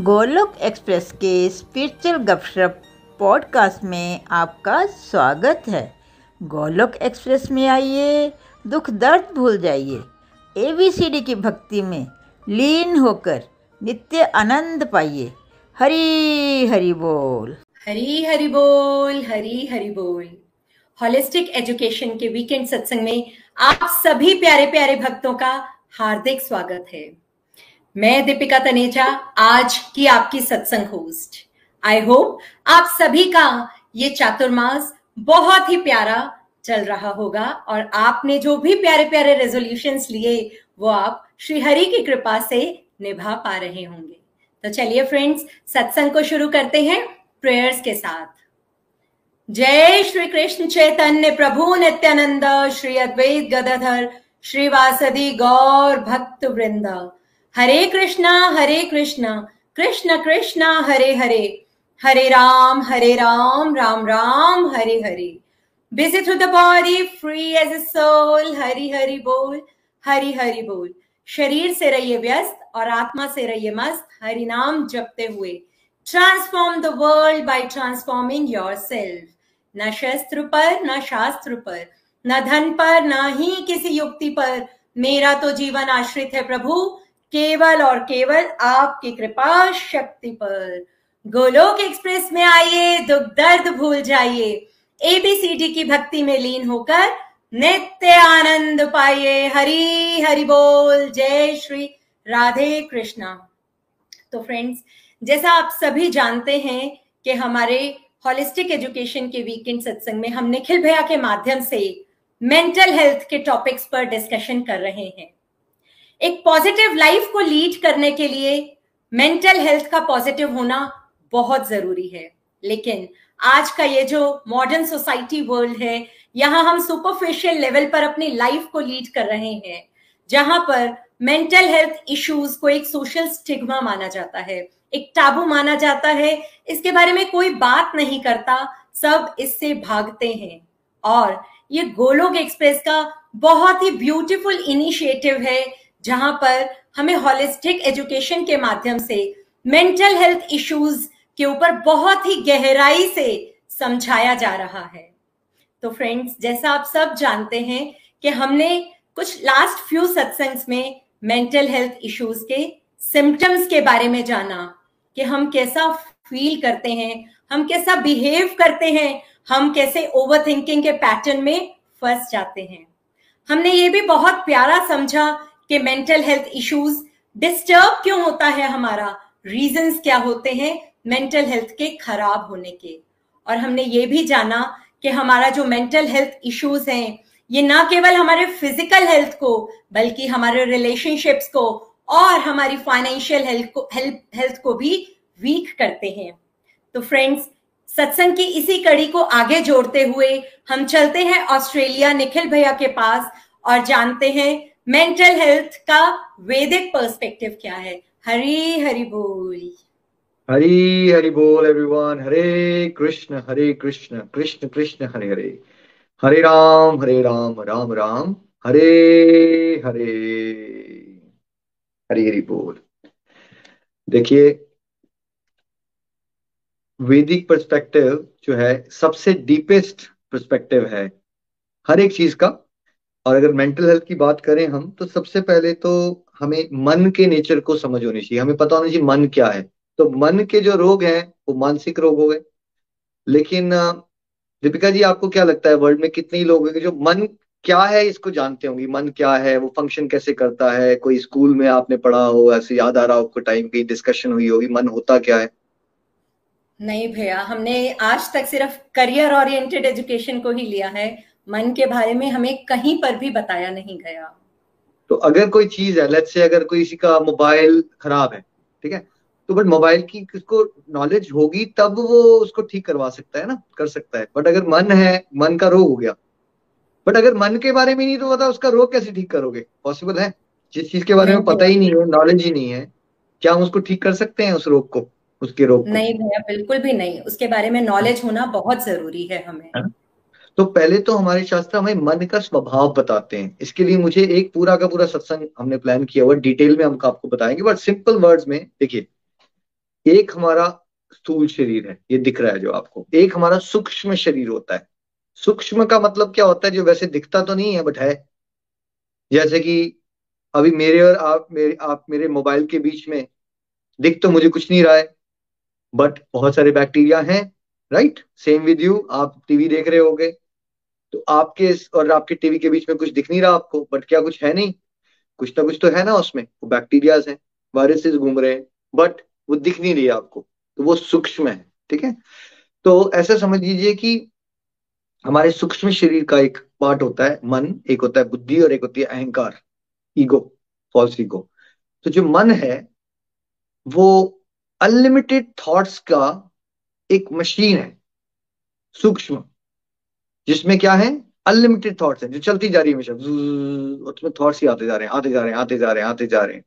Golok express के spiritual गपशप podcast में आपका स्वागत है। गोलोक एक्सप्रेस में आइए, दुख दर्द भूल जाइए। एबीसीडी की भक्ति में लीन होकर नित्य आनंद पाइए। हरी हरि बोल। हरी हरि बोल, हरी हरि बोल। होलिस्टिक एजुकेशन के वीकेंड सत्संग में आप सभी प्यारे प्यारे भक्तों का हार्दिक स्वागत है। मैं दीपिका तनेजा, आज की आपकी सत्संग होस्ट आई होप आप सभी का ये चातुर्मास बहुत ही प्यारा चल रहा होगा और आपने जो भी प्यारे प्यारे रेजोल्यूशंस लिए, वो आप श्री हरि की कृपा से निभा पा रहे होंगे। तो चलिए फ्रेंड्स सत्संग को शुरू करते हैं प्रेयर्स के साथ। जय श्री कृष्ण चैतन्य प्रभु नित्यानंद, श्री अद्वैत गदाधर श्रीवासदी गौर भक्त वृंद। हरे कृष्णा हरे कृष्णा, कृष्ण कृष्ण, हरे हरे। हरे राम हरे Ram Ram Ram, Hare Hare. Busy through the body free as a soul Hari Hari बोल, हरि हरि बोल। शरीर से रहिए व्यस्त और आत्मा से रहिए मस्त, हरि नाम जपते हुए। Transform the world by transforming yourself न शस्त्र पर, न शास्त्र पर, न धन पर, न ही किसी युक्ति पर। मेरा तो जीवन आश्रित है प्रभु केवल और केवल आपकी कृपा शक्ति पर। गोलोक एक्सप्रेस में आइए, दुख दर्द भूल जाइए। एबीसीडी की भक्ति में लीन होकर नित्य आनंद पाइए। हरी हरि बोल, जय श्री राधे कृष्णा। तो फ्रेंड्स जैसा आप सभी जानते हैं कि हमारे होलिस्टिक एजुकेशन के वीकेंड सत्संग में हम निखिल भैया के माध्यम से मेंटल हेल्थ के टॉपिक्स पर डिस्कशन कर रहे हैं। एक पॉजिटिव लाइफ को लीड करने के लिए मेंटल हेल्थ का पॉजिटिव होना बहुत ज़रूरी है। लेकिन आज का ये जो मॉडर्न सोसाइटी वर्ल्ड है, यहाँ हम सुपरफिशियल लेवल पर अपनी लाइफ को लीड कर रहे हैं, जहाँ पर मेंटल हेल्थ इश्यूज़ को एक सोशल स्टिग्मा माना जाता है, एक टाबू माना जाता है। इसके बारे में कोई बात नहीं करता, सब इससे भागते हैं। और ये गोलोक एक्सप्रेस का बहुत ही ब्यूटीफुल इनिशिएटिव है जहाँ पर हमें हॉलिस्टिक एजुकेशन के माध्यम से मेंटल हेल्थ इश्यूज़ के ऊपर बहुत ही गहराई से समझाया जा रहा है। तो फ्रेंड्स जैसा आप सब जानते हैं कि हमने कुछ लास्ट फ्यू सत्संग्स में मेंटल हेल्थ इश्यूज़ के सिम्टम्स के बारे में जाना, कि हम कैसा फील करते हैं, हम कैसा बिहेव करते हैं, हम कैसे ओवर थिंकिंग के पैटर्न में फंस जाते हैं। हमने ये भी बहुत प्यारा समझा कि मेंटल हेल्थ इश्यूज़ डिस्टर्ब क्यों होता है हमारा? रीजंस क्या होते हैं मेंटल हेल्थ के खराब होने के? और हमने ये भी जाना कि हमारा जो मेंटल हेल्थ इश्यूज़ हैं, ये ना केवल हमारे फ़िज़िकल हेल्थ को, बल्कि हमारे रिलेशनशिप्स को और हमारी फाइनेंशियल हेल्थ को हेल्थ हेल्थ को भी वीक करते हैं। तो फ्रेंड्स सत्संग की इसी कड़ी को आगे जोड़ते हुए हम चलते हैं ऑस्ट्रेलिया निखिल भैया के पास और जानते हैं मेंटल हेल्थ का वैदिक पर्सपेक्टिव क्या है? हरी हरि बोल। हरी हरि बोल एवरीवन हरे कृष्ण हरे कृष्ण कृष्ण कृष्ण, हरे हरे। हरे राम हरे राम राम राम। हरे हरे। हरी हरि बोल। देखिए वैदिक पर्सपेक्टिव जो है, सबसे डीपेस्ट पर्सपेक्टिव है हर एक चीज़ का। और अगर मेंटल हेल्थ की बात करें हम तो सबसे पहले तो हमें मन के नेचर को समझ होनी चाहिए। हमें पता होना चाहिए मन क्या है। तो मन के जो रोग हैं, वो मानसिक रोग हो गए। लेकिन दीपिका जी, आपको क्या लगता है वर्ल्ड में कितने लोग जो मन क्या है इसको जानते होंगे? मन क्या है? वो फ़ंक्शन कैसे करता है? कोई स्कूल में आपने पढ़ा हो, ऐसे याद आ रहा हो टाइम की डिस्कशन हुई होगी, मन होता क्या है? नहीं भैया, हमने आज तक सिर्फ़ करियर ओरिएंटेड एजुकेशन को ही लिया है। मन के बारे में हमें कहीं पर भी बताया नहीं गया। तो अगर कोई चीज़ है लेट्स से अगर कोई किसी का मोबाइल खराब है ठीक है? तो बट मोबाइल की किसको नॉलेज होगी तब वो उसको ठीक करवा सकता है ना कर सकता है। बट अगर मन है मन का रोग हो गया बट अगर मन के बारे में नहीं तो पता उसका रोग कैसे ठीक करोगे? पॉसिबल है? जिस चीज़ के बारे में पता ही नहीं है नॉलेज ही नहीं है क्या हम उसको ठीक कर सकते हैं उस रोग को उसके रोग को? नहीं भैया बिल्कुल भी नहीं। उसके बारे में नॉलेज होना बहुत ज़रूरी है हमें। है? तो पहले तो हमारे शास्त्र हमें मन का स्वभाव बताते हैं। इसके लिए मुझे एक पूरा का पूरा सत्संग हमने प्लान किया हुआ डिटेल में हम आपको बताएँगे बट सिंपल वर्ड्स में देखिए, एक हमारा स्थूल शरीर है, ये दिख रहा है जो आपको। एक हमारा सूक्ष्म शरीर होता है। सूक्ष्म का मतलब क्या होता है जो वैसे दिखता तो नहीं है बट है। जैसे कि अभी मेरे और आप, मेरे आप मेरे मोबाइल के बीच में दिख तो मुझे कुछ नहीं रहा है बट बहुत सारे बैक्टीरिया हैं राइट सेम विद यू आप टीवी देख रहे होगे। तो आपके और आपके टीवी के बीच में कुछ दिख नहीं रहा आपको बट क्या कुछ है नहीं? कुछ ना कुछ तो है ना उसमें, वो बैक्टीरियाज हैं वायरसेस घूम रहे हैं बट वो दिख नहीं रही है आपको तो वो सूक्ष्म है, ठीक है? तो ऐसा समझ लीजिए कि हमारे सूक्ष्म शरीर का एक पार्ट होता है, मन, एक होता है बुद्धि और एक होती है अहंकार ईगो फॉल्स ईगो तो जो मन है, वो अनलिमिटेड थॉट्स का एक मशीन है, सूक्ष्म। जिसमें क्या है? अनलिमिटेड थॉट्स है, जो चलती जा रही है उसमें थॉट्स ही आते जा रहे हैं, आते जा रहे हैं, आते जा रहे हैं, आते जा रहे हैं।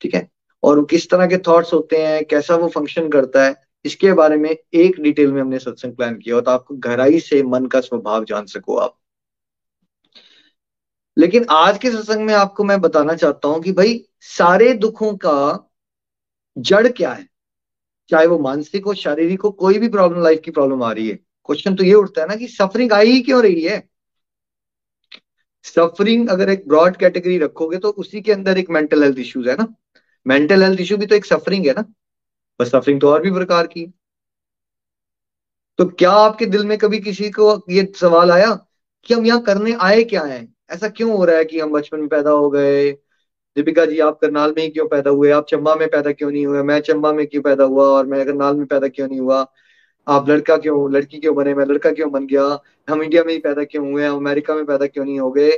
ठीक है? और किस तरह के थॉट्स होते हैं, कैसा वो फ़ंक्शन करता है, इसके बारे में एक डिटेल में हमने सत्संग प्लान किया तो आपको गहराई से मन का स्वभाव जान सको आप। लेकिन आज के सत्संग में आपको मैं बताना चाहता हूँ कि भाई, सारे दुखों का जड़ क्या है? चाहे वो मानसिक हो, शारीरिक हो, कोई भी प्रॉब्लम लाइफ की प्रॉब्लम आ रही है। क्वेश्चन तो ये उठता है ना कि सफरिंग आई ही क्यों रही है? सफरिंग अगर एक ब्रॉड कैटेगरी रखोगे तो उसी के अंदर एक मेंटल हेल्थ इश्यूज़ है ना। मेंटल हेल्थ इश्यू भी तो एक सफरिंग है ना। बस सफरिंग तो और भी प्रकार की। तो क्या आपके दिल में कभी किसी को ये सवाल आया कि हम यहाँ करने आए क्या हैं? ऐसा क्यों हो रहा है कि हम बचपन में पैदा हो गए? दीपिका जी, आप करनाल में ही क्यों पैदा हुए? आप चंबा में पैदा क्यों नहीं हुए? मैं चंबा में क्यों पैदा हुआ? और मैं करनाल में पैदा क्यों नहीं हुआ? आप लड़का क्यों, लड़की क्यों बने, मैं लड़का क्यों बन गया, हम इंडिया में ही पैदा क्यों हुए हम अमेरिका में पैदा क्यों नहीं हो गए?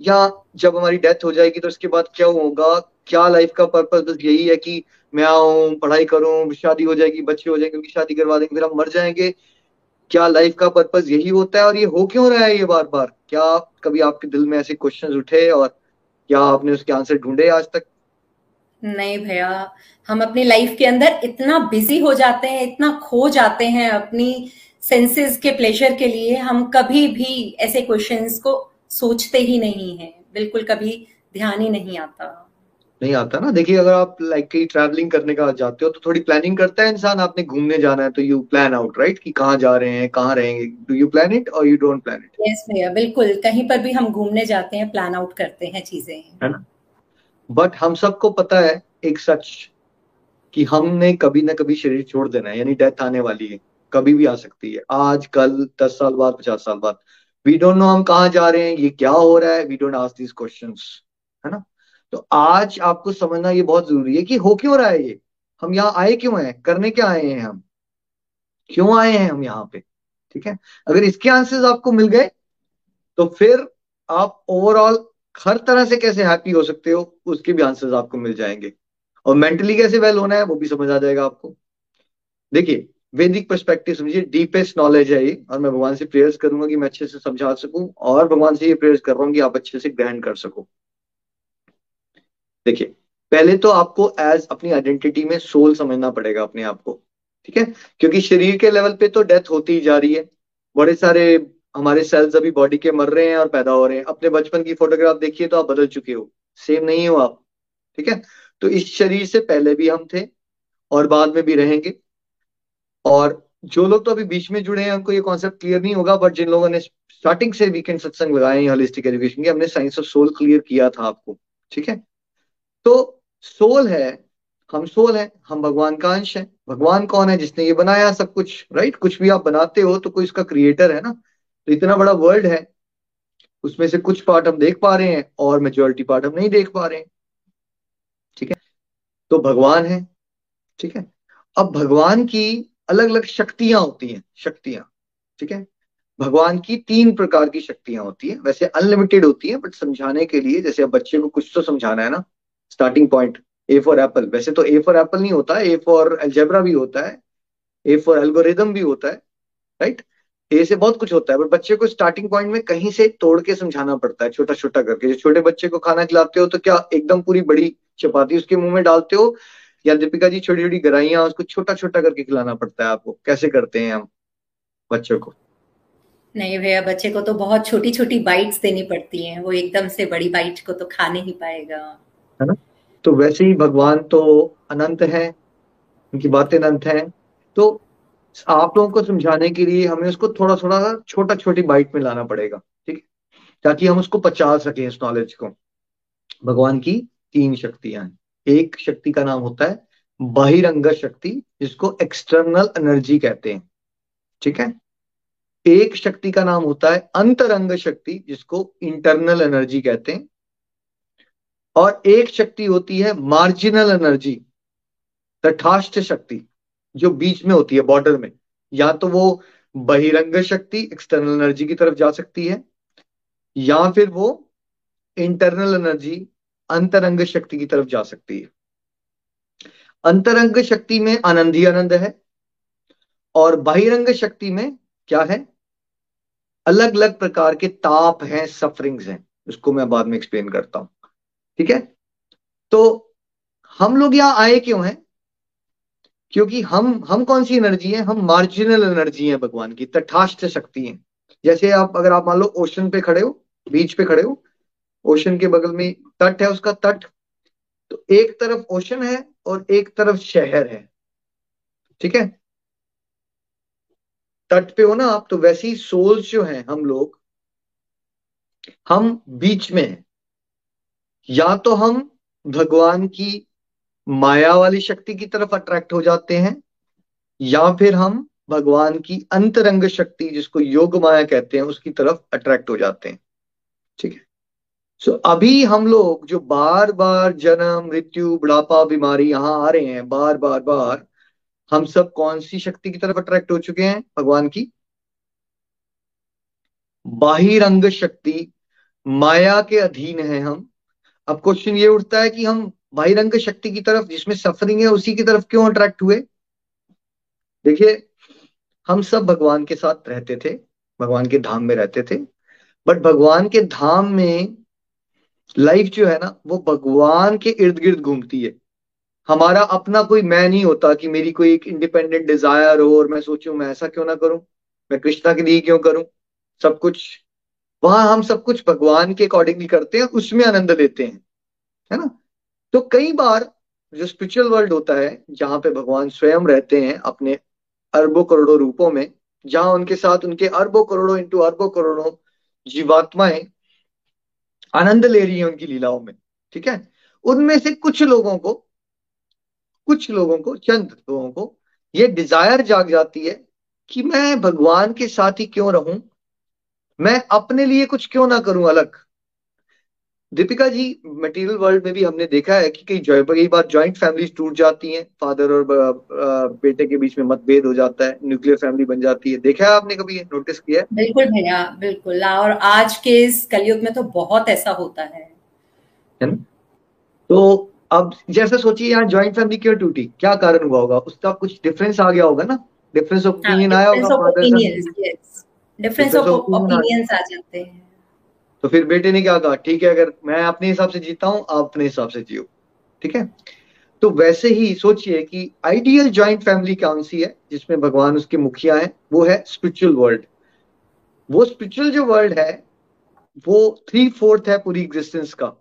या जब हमारी डेथ हो जाएगी तो उसके बाद क्या होगा? क्या लाइफ का पर्पज बस यही है कि मैं आऊँ, पढ़ाई करूँ, शादी हो जाएगी, बच्चे हो जाएँगे, उनकी शादी करवा देंगे, फिर हम मर जाएँगे? क्या लाइफ का पर्पज यही होता है और ये हो क्यों रहा है ये बार बार क्या कभी आपके दिल में ऐसे क्वेश्चन उठे और क्या आपने उसके आंसर ढूंढे आज तक? नहीं भैया हम अपनी लाइफ के अंदर इतना बिज़ी हो जाते हैं इतना खो जाते हैं अपनी सेंसेस के प्लेजर के लिए हम कभी भी ऐसे क्वेश्चंस को सोचते ही नहीं है। बिल्कुल कभी ध्यान ही नहीं आता। नहीं आता ना। देखिए अगर आप लाइक कहीं ट्रैवलिंग करने का जाते हो तो थोड़ी प्लानिंग करता है इंसान आपने घूमने जाना है तो यू प्लान आउट राइट कि कहाँ जा रहे हैं कहाँ रहेंगे? डू यू प्लान इट और you don't plan it yes भैया बिल्कुल। कहीं पर भी हम घूमने जाते हैं प्लान आउट करते हैं चीज़ें। है ना? बट हम सबको पता है एक सच कि हमने कभी ना कभी शरीर छोड़ देना है, यानी डेथ आने वाली है, कभी भी आ सकती है। आज, कल, दस साल बाद, पचास साल बाद। वी डोंट नो हम कहाँ जा रहे हैं, ये क्या हो रहा है we don't ask this questions है ना? तो आज आपको समझना ये बहुत ज़रूरी है कि हो क्यों रहा है ये? हम यहाँ आए क्यों हैं? करने क्या आए हैं हम? क्यों आए हैं हम यहाँ पे? ठीक है? अगर इसके आंसर्स आपको मिल गए तो फिर आप ओवरऑल हर तरह से कैसे हैप्पी हो सकते हो, उसके भी आंसर्स आपको मिल जाएँगे। और मेंटली कैसे वेल होना है, वो भी समझ आ जाएगा आपको। देखिए वैदिक पर्सपेक्टिव समझिए डीपेस्ट नॉलेज है ये, और मैं भगवान से प्रेयर्स करूँगा कि मैं अच्छे से समझा सकूँ, और भगवान से ये प्रेयर्स कर रहा हूँ कि आप अच्छे से ग्रहण कर सको। देखिए, पहले तो आपको एज अपनी आइडेंटिटी में सोल समझना पड़ेगा अपने आप को, ठीक है? क्योंकि शरीर के लेवल पे तो डेथ होती ही जा रही है। बड़े सारे हमारे सेल्स अभी बॉडी के मर रहे हैं और पैदा हो रहे हैं। अपने बचपन की फोटोग्राफ देखिए तो आप बदल चुके हो। सेम नहीं हो आप, ठीक है? तो इस शरीर से पहले भी हम थे और बाद में भी रहेंगे। और जो लोग तो अभी बीच में जुड़े हैं, उनको ये कॉन्सेप्ट क्लियर नहीं होगा बट जिन लोगों ने स्टार्टिंग से वीकेंड सत्संग लगाए हैं होलिस्टिक एजुकेशन के, हमने साइंस ऑफ़ सोल क्लियर किया था आपको, ठीक है? तो सोल है, हम सोल है, हम भगवान का अंश है। भगवान कौन है? जिसने ये बनाया सब कुछ राइट कुछ भी आप बनाते हो तो कोई इसका क्रिएटर है ना? तो इतना बड़ा वर्ल्ड है, उसमें से कुछ पार्ट हम देख पा रहे हैं और मेजोरिटी पार्ट हम नहीं देख पा रहे हैं। ठीक है? तो भगवान है, ठीक है? अब भगवान की अलग अलग शक्तियाँ होती हैं, शक्तियाँ, ठीक है? भगवान की तीन प्रकार की शक्तियाँ होती है। वैसे अनलिमिटेड होती है बट समझाने के लिए, जैसे अब बच्चे को कुछ तो समझाना है ना? Starting point A for apple वैसे तो ए फॉर एप्पल नहीं होता ए फॉर एल्जेब्रा भी होता है ए फॉर एल्गोरिदम भी होता है राइट ए से बहुत कुछ होता है बट बच्चे को स्टार्टिंग पॉइंट में कहीं से तोड़ के समझाना पड़ता है छोटा छोटा करके। जो छोटे बच्चे को खाना खिलाते हो तो क्या एकदम पूरी बड़ी चपाती उसके मुँह में डालते हो या दीपिका जी छोटी छोटी गराइया उसको छोटा छोटा करके खिलाना पड़ता है आपको? कैसे करते हैं हम बच्चों को? नहीं भैया बच्चे को तो बहुत छोटी छोटी बाइट्स देनी पड़ती हैं। वो एकदम से बड़ी बाइट को तो खा नहीं पाएगा। है ना? तो वैसे ही भगवान तो अनंत है उनकी बातें अनंत हैं। तो आप लोगों को समझाने के लिए हमें उसको थोड़ा थोड़ा छोटा छोटी बाइट में लाना पड़ेगा ठीक है? ताकि हम उसको पचा सके इस नॉलेज को। भगवान की तीन शक्तियाँ हैं। एक शक्ति का नाम होता है बहिरंग शक्ति, जिसको एक्सटर्नल एनर्जी कहते हैं। ठीक है? एक शक्ति का नाम होता है अंतरंग शक्ति, जिसको इंटरनल एनर्जी कहते हैं। और एक शक्ति होती है मार्जिनल एनर्जी तथाष्ट शक्ति, जो बीच में होती है बॉर्डर में। या तो वो बहिरंग शक्ति एक्सटर्नल एनर्जी की तरफ़ जा सकती है, या फिर वो इंटरनल एनर्जी अंतरंग शक्ति की तरफ़ जा सकती है। अंतरंग शक्ति में आनंद ही आनंद है और बहिरंग शक्ति में क्या है? अलग अलग प्रकार के ताप हैं सफरिंग्स हैं। उसको मैं बाद में एक्सप्लेन करता हूँ। ठीक है? तो हम लोग यहाँ आए क्यों हैं? क्योंकि हम हम कौन सी एनर्जी है? हम मार्जिनल एनर्जी है भगवान की तथाष्ट शक्ति है। जैसे आप, अगर आप मान लो ओशन पे खड़े हो बीच पे खड़े हो ओशन के बगल में तट है उसका तट। तो एक तरफ़ ओशन है और एक तरफ़ शहर है। ठीक है? तट पे हो ना आप तो वैसी सोल्स जो हैं हम लोग, हम बीच में हैं। या तो हम भगवान की माया वाली शक्ति की तरफ़ अट्रैक्ट हो जाते हैं, या फिर हम भगवान की अंतरंग शक्ति जिसको योग माया कहते हैं, उसकी तरफ़ अट्रैक्ट हो जाते हैं। ठीक है? सो so, अभी हम लोग जो बार बार जन्म मृत्यु बुढ़ापा बीमारी यहाँ आ रहे हैं बार बार बार हम सब कौन सी शक्ति की तरफ़ अट्रैक्ट हो चुके हैं? भगवान की? बाहिरंग शक्ति माया के अधीन है हम। अब क्वेश्चन ये उठता है कि हम बाहिरंग शक्ति की तरफ़ जिसमें सफरिंग है उसी की तरफ़ क्यों अट्रैक्ट हुए? देखिए हम सब भगवान के साथ रहते थे भगवान के धाम में रहते थे बट भगवान के धाम में लाइफ जो है ना, वो भगवान के इर्द गिर्द घूमती है। हमारा अपना कोई मैं नहीं होता कि मेरी कोई एक इंडिपेंडेंट डिज़ायर हो और मैं सोचूं, मैं ऐसा क्यों ना करूँ? मैं कृष्णा के लिए क्यों करूँ? सब कुछ, वहाँ हम सब कुछ भगवान के अकॉर्डिंगली करते हैं, उसमें आनंद लेते हैं, है ना? तो कई बार जो स्पिरिचुअल वर्ल्ड होता है, जहाँ पे भगवान स्वयं रहते हैं अपने अरबों करोड़ों रूपों में, जहाँ उनके साथ उनके अरबों करोड़ों इंटू अरबों करोड़ों जीवात्माएँ आनंद ले रही है उनकी लीलाओं में, ठीक है? उनमें से कुछ लोगों को, कुछ लोगों को, चंद लोगों को ये डिज़ायर जाग जाती है कि मैं भगवान के साथ ही क्यों रहूँ? मैं अपने लिए कुछ क्यों ना करूँ अलग? दीपिका जी मटेरियल वर्ल्ड में भी हमने देखा है कि कई कई बार ज्वाइंट फैमिली टूट जाती हैं। फादर और बेटे के बीच में मतभेद हो जाता है। न्यूक्लियर फैमिली बन जाती है। देखा है आपने कभी नोटिस किया है? बिल्कुल भैया बिल्कुल। और आज के इस कलयुग में तो बहुत ऐसा होता है। है ना? तो अब जैसे सोचिए यहाँ ज्वाइंट फैमिली क्यों टूटी? क्या कारण हुआ होगा? उसका कुछ डिफरेंस आ गया होगा ना? डिफरेंस ऑफ़ ओपिनियन आया होगा डिफरेंस ऑफ़ ओपिनियंस आ जाते हैं। तो फिर बेटे ने क्या कहा, ठीक है, अगर मैं अपने हिसाब से जीता हूँ, आप अपने हिसाब से जियो। ठीक है? तो वैसे ही सोचिए कि आइडियल ज्वाइंट फैमिली कौन सी है, जिसमें भगवान उसके मुखिया है, वो है स्पिरिचुअल वर्ल्ड वो स्पिरिचुअल जो वर्ल्ड है, वो थ्री फोर्थ है पूरी एग्जिस्टेंस का।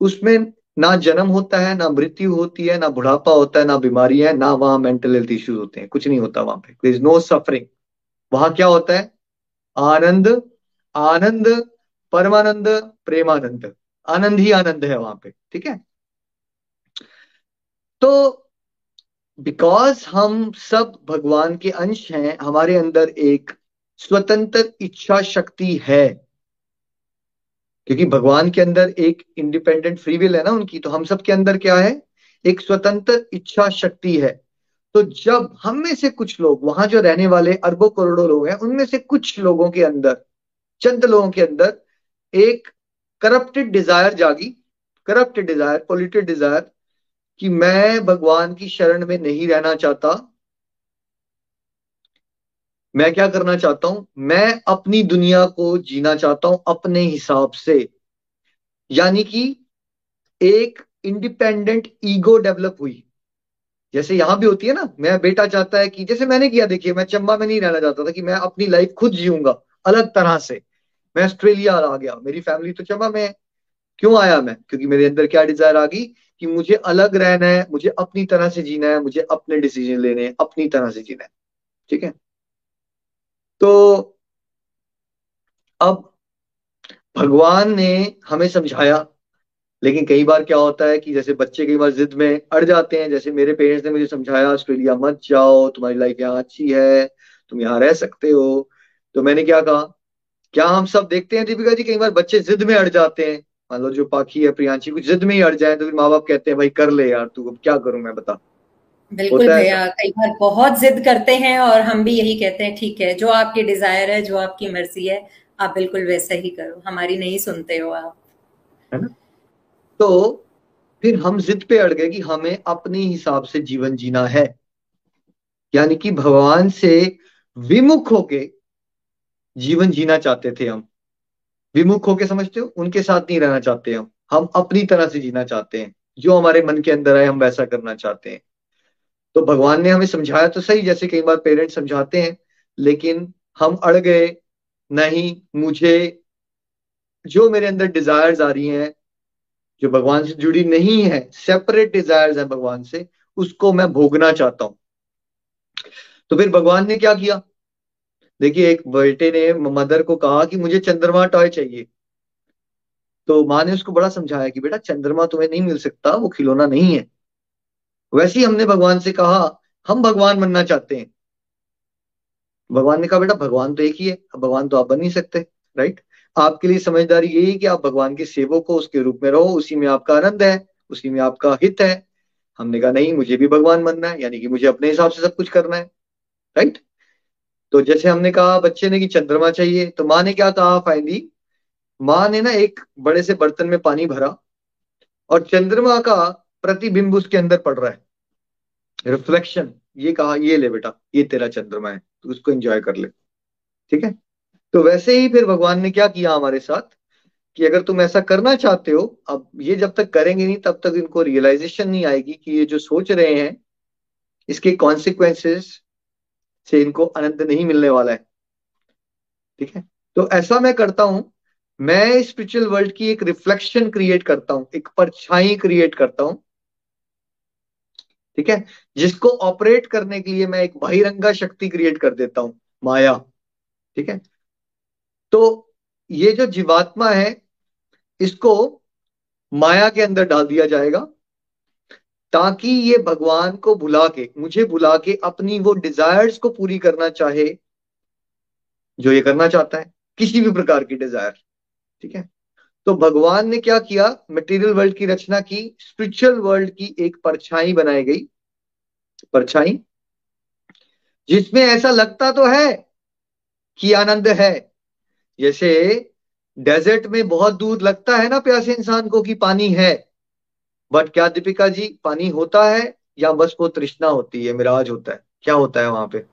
उसमें ना जन्म होता है, ना मृत्यु होती है, ना बुढ़ापा होता है, ना बीमारी है, ना वहाँ मेंटल हेल्थ इश्यूज़ होते हैं। कुछ नहीं होता वहाँ पे। इज़ नो सफरिंग वहाँ क्या होता है? आनंद आनंद परमानंद, प्रेमानंद, आनंद ही आनंद है वहाँ पे, ठीक है? तो बिकॉज़ हम सब भगवान के अंश हैं, हमारे अंदर एक स्वतंत्र इच्छा शक्ति है, क्योंकि भगवान के अंदर एक इंडिपेंडेंट फ्री विल है ना उनकी तो हम सब के अंदर क्या है? एक स्वतंत्र इच्छा शक्ति है। तो जब हम में से कुछ लोग, वहाँ जो रहने वाले अरबों करोड़ों लोग हैं, उनमें से कुछ लोगों के अंदर, चंद लोगों के अंदर एक करप्टेड डिज़ायर जागी करप्टेड डिज़ायर पोल्यूटेड डिज़ायर कि मैं भगवान की शरण में नहीं रहना चाहता। मैं क्या करना चाहता हूँ? मैं अपनी दुनिया को जीना चाहता हूँ अपने हिसाब से। यानी कि एक इंडिपेंडेंट ईगो डेवलप हुई। जैसे यहाँ भी होती है ना, मैं बेटा चाहता है कि, जैसे मैंने किया, देखिए, मैं चंबा में नहीं रहना चाहता था कि मैं अपनी लाइफ खुद जीऊँगा, अलग तरह से। मैं ऑस्ट्रेलिया आ गया। मेरी फैमिली तो चंबा में, क्यों आया मैं? क्योंकि मेरे अंदर क्या डिज़ायर आ गई कि मुझे अलग रहना है, मुझे अपनी तरह से जीना है, मुझे अपने डिसीज़न लेने हैं, अपनी तरह से जीना है। ठीक है? तो अब भगवान ने हमें समझाया, लेकिन कई बार क्या होता है कि जैसे बच्चे कई बार जिद में अड़ जाते हैं, जैसे मेरे पेरेंट्स ने मुझे समझाया, ऑस्ट्रेलिया मत जाओ, तुम्हारी लाइफ यहाँ अच्छी है, तुम यहाँ रह सकते हो। तो मैंने क्या कहा? क्या हम सब देखते हैं दीपिका जी कई बार बच्चे जिद में अड़ जाते हैं। मान लो जो पाखी है प्रियांशी कुछ जिद में ही अड़ जाए तो फिर माँ बाप कहते हैं भाई कर ले यार तू अब क्या करूँ मैं बता। बिल्कुल भैया कई बार बहुत जिद करते हैं और हम भी यही कहते हैं ठीक है जो आपकी डिज़ायर है जो आपकी मर्ज़ी है आप बिल्कुल वैसा ही करो हमारी नहीं सुनते हो आप। है ना? तो फिर हम जिद पे अड़ गए कि हमें अपने हिसाब से जीवन जीना है। यानी कि भगवान से विमुख होके जीवन जीना चाहते थे हम। विमुख होके समझते हो? उनके साथ नहीं रहना चाहते हम। हम अपनी तरह से जीना चाहते हैं। जो हमारे मन के अंदर है हम वैसा करना चाहते हैं। तो भगवान ने हमें समझाया तो सही, जैसे कई बार पेरेंट्स समझाते हैं, लेकिन हम अड़ गए, नहीं, मुझे जो मेरे अंदर डिजायर्स आ रही हैं, जो भगवान से जुड़ी नहीं है सेपरेट डिजायर्स है भगवान से, उसको मैं भोगना चाहता हूँ। तो फिर भगवान ने क्या किया? देखिए, एक बेटे ने मदर को कहा कि मुझे चंद्रमा टॉय चाहिए। तो माँ ने उसको बड़ा समझाया कि बेटा, चंद्रमा तुम्हें नहीं मिल सकता, वो खिलौना नहीं है। वैसे ही हमने भगवान से कहा, हम भगवान बनना चाहते हैं। भगवान ने कहा, बेटा, भगवान तो एक ही है भगवान तो आप बन नहीं सकते राइट आपके लिए समझदारी यही कि आप भगवान के सेवक को उसके रूप में रहो, उसी में आपका आनंद है, उसी में आपका हित है। हमने कहा, नहीं, मुझे भी भगवान बनना है, यानी कि मुझे अपने हिसाब से सब कुछ करना है राइट तो जैसे हमने कहा, बच्चे ने कि चंद्रमा चाहिए तो माँ ने क्या कहा, फाइनली? माँ ने ना एक बड़े से बर्तन में पानी भरा और चंद्रमा का प्रतिबिंब उसके अंदर पड़ रहा है। रिफ्लेक्शन ये कहा, ये ले बेटा, ये तेरा चंद्रमा है तो उसको एंजॉय कर ले। ठीक है? तो वैसे ही फिर भगवान ने क्या किया हमारे साथ, कि अगर तुम ऐसा करना चाहते हो, अब ये जब तक करेंगे नहीं, तब तक इनको रियलाइजेशन नहीं आएगी कि ये जो सोच रहे हैं, इसके कॉन्सिक्वेंसेस से इनको आनंद नहीं मिलने वाला है। ठीक है? तो ऐसा मैं करता हूँ, मैं स्पिरिचुअल वर्ल्ड की एक रिफ्लेक्शन क्रिएट करता हूँ, एक परछाई क्रिएट करता हूँ। ठीक है? जिसको ऑपरेट करने के लिए मैं एक बहिरंगा शक्ति क्रिएट कर देता हूँ, माया। ठीक है? तो ये जो जीवात्मा है, इसको माया के अंदर डाल दिया जाएगा। ताकि ये भगवान को भुला के, मुझे भुला के अपनी वो डिजायर्स को पूरी करना चाहे, जो ये करना चाहता है, किसी भी प्रकार की डिज़ायर ठीक है? तो भगवान ने क्या किया? मटेरियल वर्ल्ड की रचना की स्पिरिचुअल वर्ल्ड की एक परछाई बनाई गई, परछाई, जिसमें ऐसा लगता तो है कि आनंद है। जैसे डेजर्ट में बहुत दूर लगता है ना प्यासे इंसान को कि पानी है बट क्या दीपिका जी पानी होता है या बस वो तृष्णा होती है मिराज होता है? क्या होता है वहाँ पे?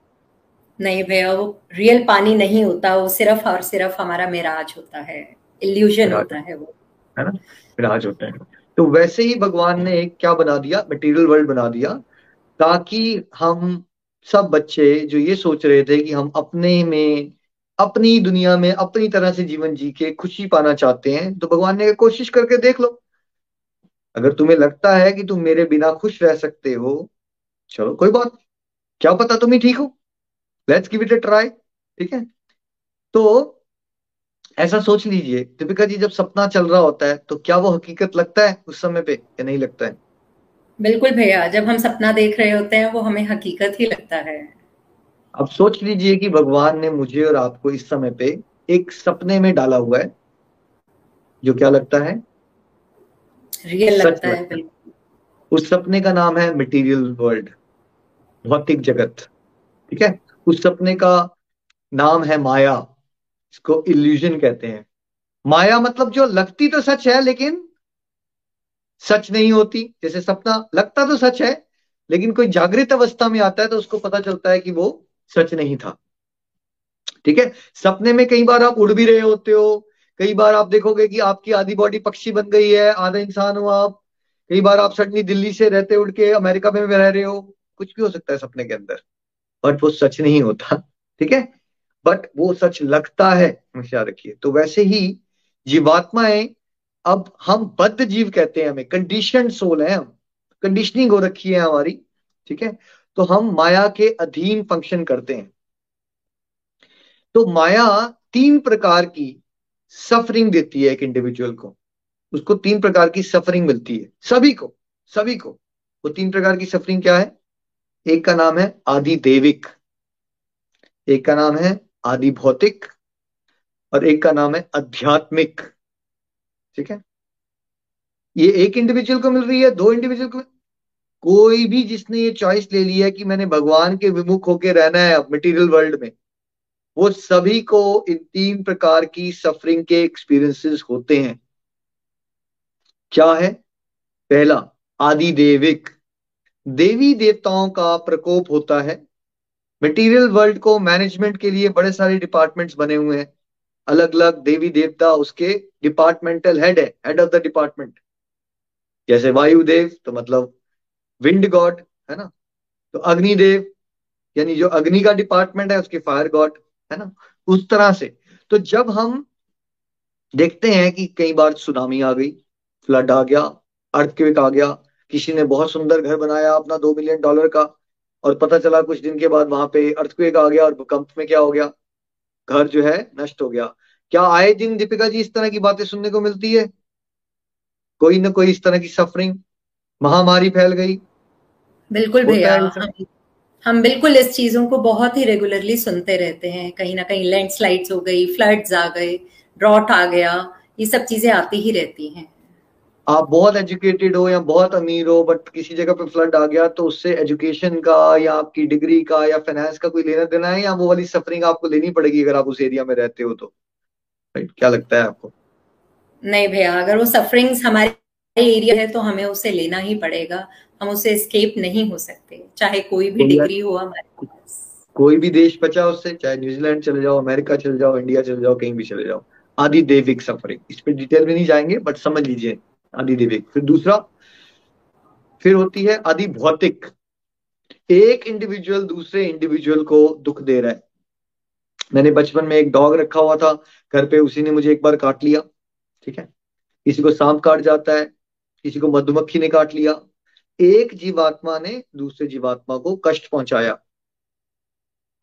नहीं भैया वो रियल पानी नहीं होता वो सिर्फ़ और सिर्फ़ हमारा मिराज होता है इल्यूजन होता है वो। है ना? मिराज होता है। तो वैसे ही भगवान ने एक क्या बना दिया? मटेरियल वर्ल्ड बना दिया ताकि हम सब बच्चे जो ये सोच रहे थे कि हम अपने में अपनी दुनिया में अपनी तरह से जीवन जी के खुशी पाना चाहते हैं तो भगवान ने कोशिश करके देख लो। अगर तुम्हें लगता है कि तुम मेरे बिना खुश रह सकते हो चलो कोई बात क्या पता तुम ही ठीक हो? Let's give it a try ठीक है? तो ऐसा सोच लीजिए दीपिका जी जब सपना चल रहा होता है तो क्या वो हकीकत लगता है उस समय पे या नहीं लगता है? बिल्कुल भैया जब हम सपना देख रहे होते हैं वो हमें हकीकत ही लगता है। अब सोच लीजिए कि भगवान ने मुझे और आपको इस समय पे एक सपने में डाला हुआ है जो क्या लगता है? रियल लगता है बिल्कुल। उस सपने का नाम है मटेरियल वर्ल्ड भौतिक जगत ठीक है? उस सपने का नाम है माया इसको इल्यूजन कहते हैं। माया मतलब जो लगती तो सच है लेकिन सच नहीं होती। जैसे सपना लगता तो सच है लेकिन कोई जागृत अवस्था में आता है तो उसको पता चलता है कि वो सच नहीं था। ठीक है? सपने में कई बार आप उड़ भी रहे होते हो कई बार आप देखोगे कि आपकी आधी बॉडी पक्षी बन गई है, आधा इंसान हो आप। कई बार आप सडनली दिल्ली से रहते उड़ के अमेरिका में रह रहे हो। कुछ भी हो सकता है सपने के अंदर बट वो सच नहीं होता, ठीक है? बट वो सच लगता है हमेशा रखिए। तो वैसे ही जीवात्माएँ, अब हम बद्ध जीव कहते हैं हमें कंडीशन सोल है हम। कंडीशनिंग हो रखी है हमारी, ठीक है? तो हम माया के अधीन फ़ंक्शन करते हैं। तो माया तीन प्रकार की सफरिंग देती है एक इंडिविजुअल को। उसको तीन प्रकार की सफरिंग मिलती है। सभी को सभी को। वो तीन प्रकार की सफरिंग क्या है? एक का नाम है आदि देविक एक का नाम है आदि भौतिक और एक का नाम है आध्यात्मिक। ठीक है? ये एक इंडिविजुअल को मिल रही है, दो इंडिविजुअल को कोई भी जिसने ये चॉइस ले लिया है कि मैंने भगवान के विमुख होके रहना है मटेरियल वर्ल्ड में वो सभी को इन तीन प्रकार की सफरिंग के एक्सपीरियंसेस होते हैं। क्या है? पहला आदि देविक देवी देवताओं का प्रकोप होता है। मटेरियल वर्ल्ड को मैनेजमेंट के लिए बड़े सारे डिपार्टमेंट्स बने हुए हैं। अलग अलग देवी देवता उसके डिपार्टमेंटल हेड है हेड ऑफ़ द डिपार्टमेंट जैसे वायुदेव तो मतलब विंड गॉड है ना? तो अग्निदेव, यानी जो अग्नि का डिपार्टमेंट है, उसके फायर गॉड है ना? उस तरह से। तो जब हम देखते हैं कि कई बार सुनामी आ गई फ्लड आ गया अर्थक्वेक आ गया किसी ने बहुत सुंदर घर बनाया अपना दो मिलियन डॉलर का और पता चला कुछ दिन के बाद वहाँ पे अर्थक्वेक आ गया और भूकंप में क्या हो गया? घर जो है नष्ट हो गया। क्या आए दिन दीपिका जी इस तरह की बातें सुनने को मिलती है? कोई ना कोई इस तरह की सफरिंग महामारी फैल गई। बिल्कुल भैया हम, बिल्कुल इस चीज़ों को बहुत ही रेगुलरली सुनते रहते हैं। कहीं ना कहीं लैंडस्लाइड्स हो गई फ्लड्स आ गए ड्रॉट आ गया ये सब चीज़ें आती ही रहती हैं। आप बहुत एजुकेटेड हो या बहुत अमीर हो बट किसी जगह पे फ्लड आ गया तो उससे एजुकेशन का या आपकी डिग्री का या फाइनेंस का कोई लेना देना है या वो वाली सफरिंग आपको लेनी पड़ेगी अगर आप उस एरिया में रहते हो तो? राइट क्या लगता है आपको? नहीं भैया अगर वो सफरिंग्स हमारे एरिया है तो हमें उसे लेना ही पड़ेगा। हम उसे स्केप नहीं हो सकते चाहे कोई भी डिग्री हो हमारे पास। कोई भी देश बचा उससे चाहे न्यूजीलैंड चले जाओ अमेरिका चले जाओ इंडिया चले जाओ कहीं भी चले जाओ। आदि देविक सफरिंग इस पर डिटेल में नहीं जाएँगे बट समझ लीजिए आदि देविक। फिर दूसरा फिर होती है आदि भौतिक। एक इंडिविजुअल दूसरे इंडिविजुअल को दुख दे रहा है। मैंने बचपन में एक डॉग रखा हुआ था घर पे उसी ने मुझे एक बार काट लिया ठीक है? किसी को सांप काट जाता है किसी को मधुमक्खी ने काट लिया एक जीवात्मा ने दूसरे जीवात्मा को कष्ट पहुँचाया।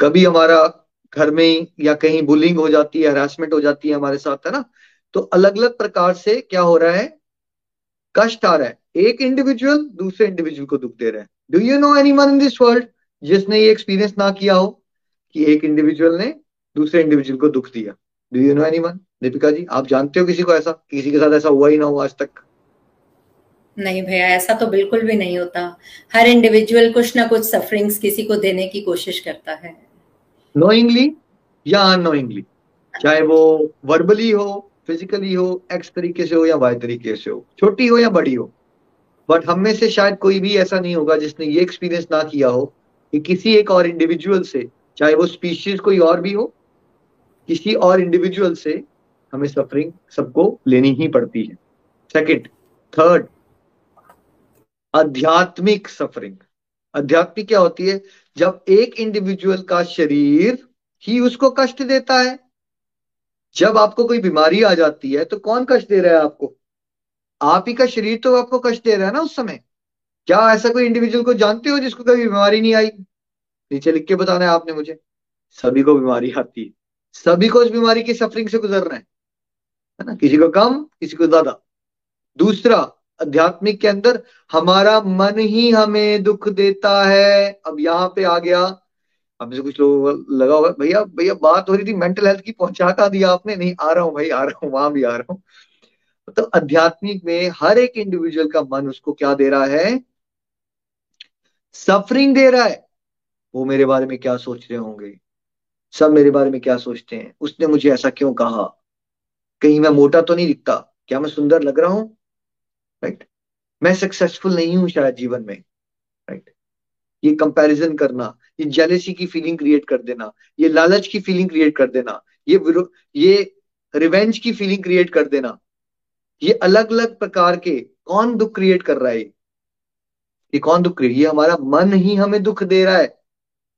कभी हमारा घर में या कहीं बुलिंग हो जाती है हरासमेंट हो जाती है हमारे साथ, है ना? तो अलग अलग प्रकार से क्या हो रहा है? कष्ट आ रहा है। एक इंडिविजुअल दूसरे इंडिविजुअल को दुख दे रहा है। Do you know any in this world जिसने ये एक्सपीरियंस ना किया हो कि एक इंडिविजुअल ने दूसरे इंडिविजुअल को दुख दिया? Do you know any Deepika ji, आप जानते हो किसी को ऐसा? किसी के साथ ऐसा हुआ ही ना हुआ आज तक। नहीं भैया, ऐसा तो बिल्कुल भी नहीं होता। हर इंडिविजुअल कुछ ना कुछ सफरिंग्स किसी को देने की कोशिश करता है। नोइंगली या अनोइंगली चाहे वो वर्बली हो फिजिकली हो एक्स तरीके से हो या वाई तरीके से हो, छोटी हो या बड़ी हो। बट हम में से शायद कोई भी ऐसा नहीं होगा जिसने ये एक्सपीरियंस ना किया हो कि किसी एक और इंडिविजुअल से, चाहे वो स्पीशीज कोई और भी हो, किसी और इंडिविजुअल से हमें सफरिंग सबको लेनी ही पड़ती है। सेकंड थर्ड आध्यात्मिक सफरिंग आध्यात्मिक क्या होती है? जब एक इंडिविजुअल का शरीर ही उसको कष्ट देता है, जब आपको कोई बीमारी आ जाती है तो कौन कष्ट दे रहा है आपको? आप ही का शरीर तो आपको कष्ट दे रहा है ना उस समय। क्या ऐसा कोई इंडिविजुअल को जानते हो जिसको कभी बीमारी नहीं आई? नीचे लिख के बताना है आपने मुझे। सभी को बीमारी आती है। सभी को उस बीमारी की सफरिंग से गुजरना है। है ना? किसी को कम, किसी को ज़्यादा। दूसरा आध्यात्मिक के अंदर हमारा मन ही हमें दुख देता है। अब यहाँ पे आ गया। अब से कुछ लोग लगा होगा, भैया भैया, बात हो रही थी मेंटल हेल्थ की पहुँचा का दिया आपने? नहीं, आ रहा हूँ भाई, आ रहा हूँ, वहाँ भी आ रहा हूँ। तो आध्यात्मिक में हर एक इंडिविजुअल का मन उसको क्या दे रहा है? सफरिंग दे रहा है। वो मेरे बारे में क्या सोच रहे होंगे? सब मेरे बारे में क्या सोचते हैं? उसने मुझे ऐसा क्यों कहा? कहीं मैं मोटा तो नहीं दिखता? क्या मैं सुंदर लग रहा हूँ? राइट मैं सक्सेसफुल नहीं हूँ शायद जीवन में राइट ये कंपैरिजन करना, ये जेलेसी की फीलिंग क्रिएट कर देना, ये लालच की फीलिंग क्रिएट कर देना, ये ये रिवेंज की फीलिंग क्रिएट कर देना, ये अलग अलग प्रकार के कौन दुख क्रिएट कर रहा है? ये कौन दुख क्रिएट ये हमारा मन ही हमें दुख दे रहा है।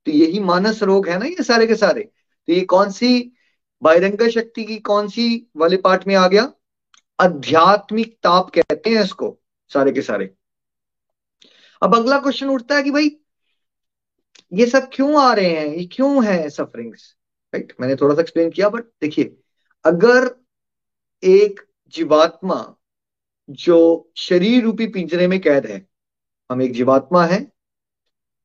तो यही मानस रोग है ना ये सारे के सारे? तो ये कौन सी बाहिरंगा शक्ति की कौन सी वाले पार्ट में आ गया? आध्यात्मिक ताप कहते हैं इसको, सारे के सारे। अब अगला क्वेश्चन उठता है कि भाई, ये सब क्यों आ रहे हैं? ये क्यों है सफरिंग्स राइट मैंने थोड़ा सा एक्सप्लेन किया बट देखिए, अगर एक जीवात्मा जो शरीर रूपी पिंजरे में कैद है, हम एक जीवात्मा है,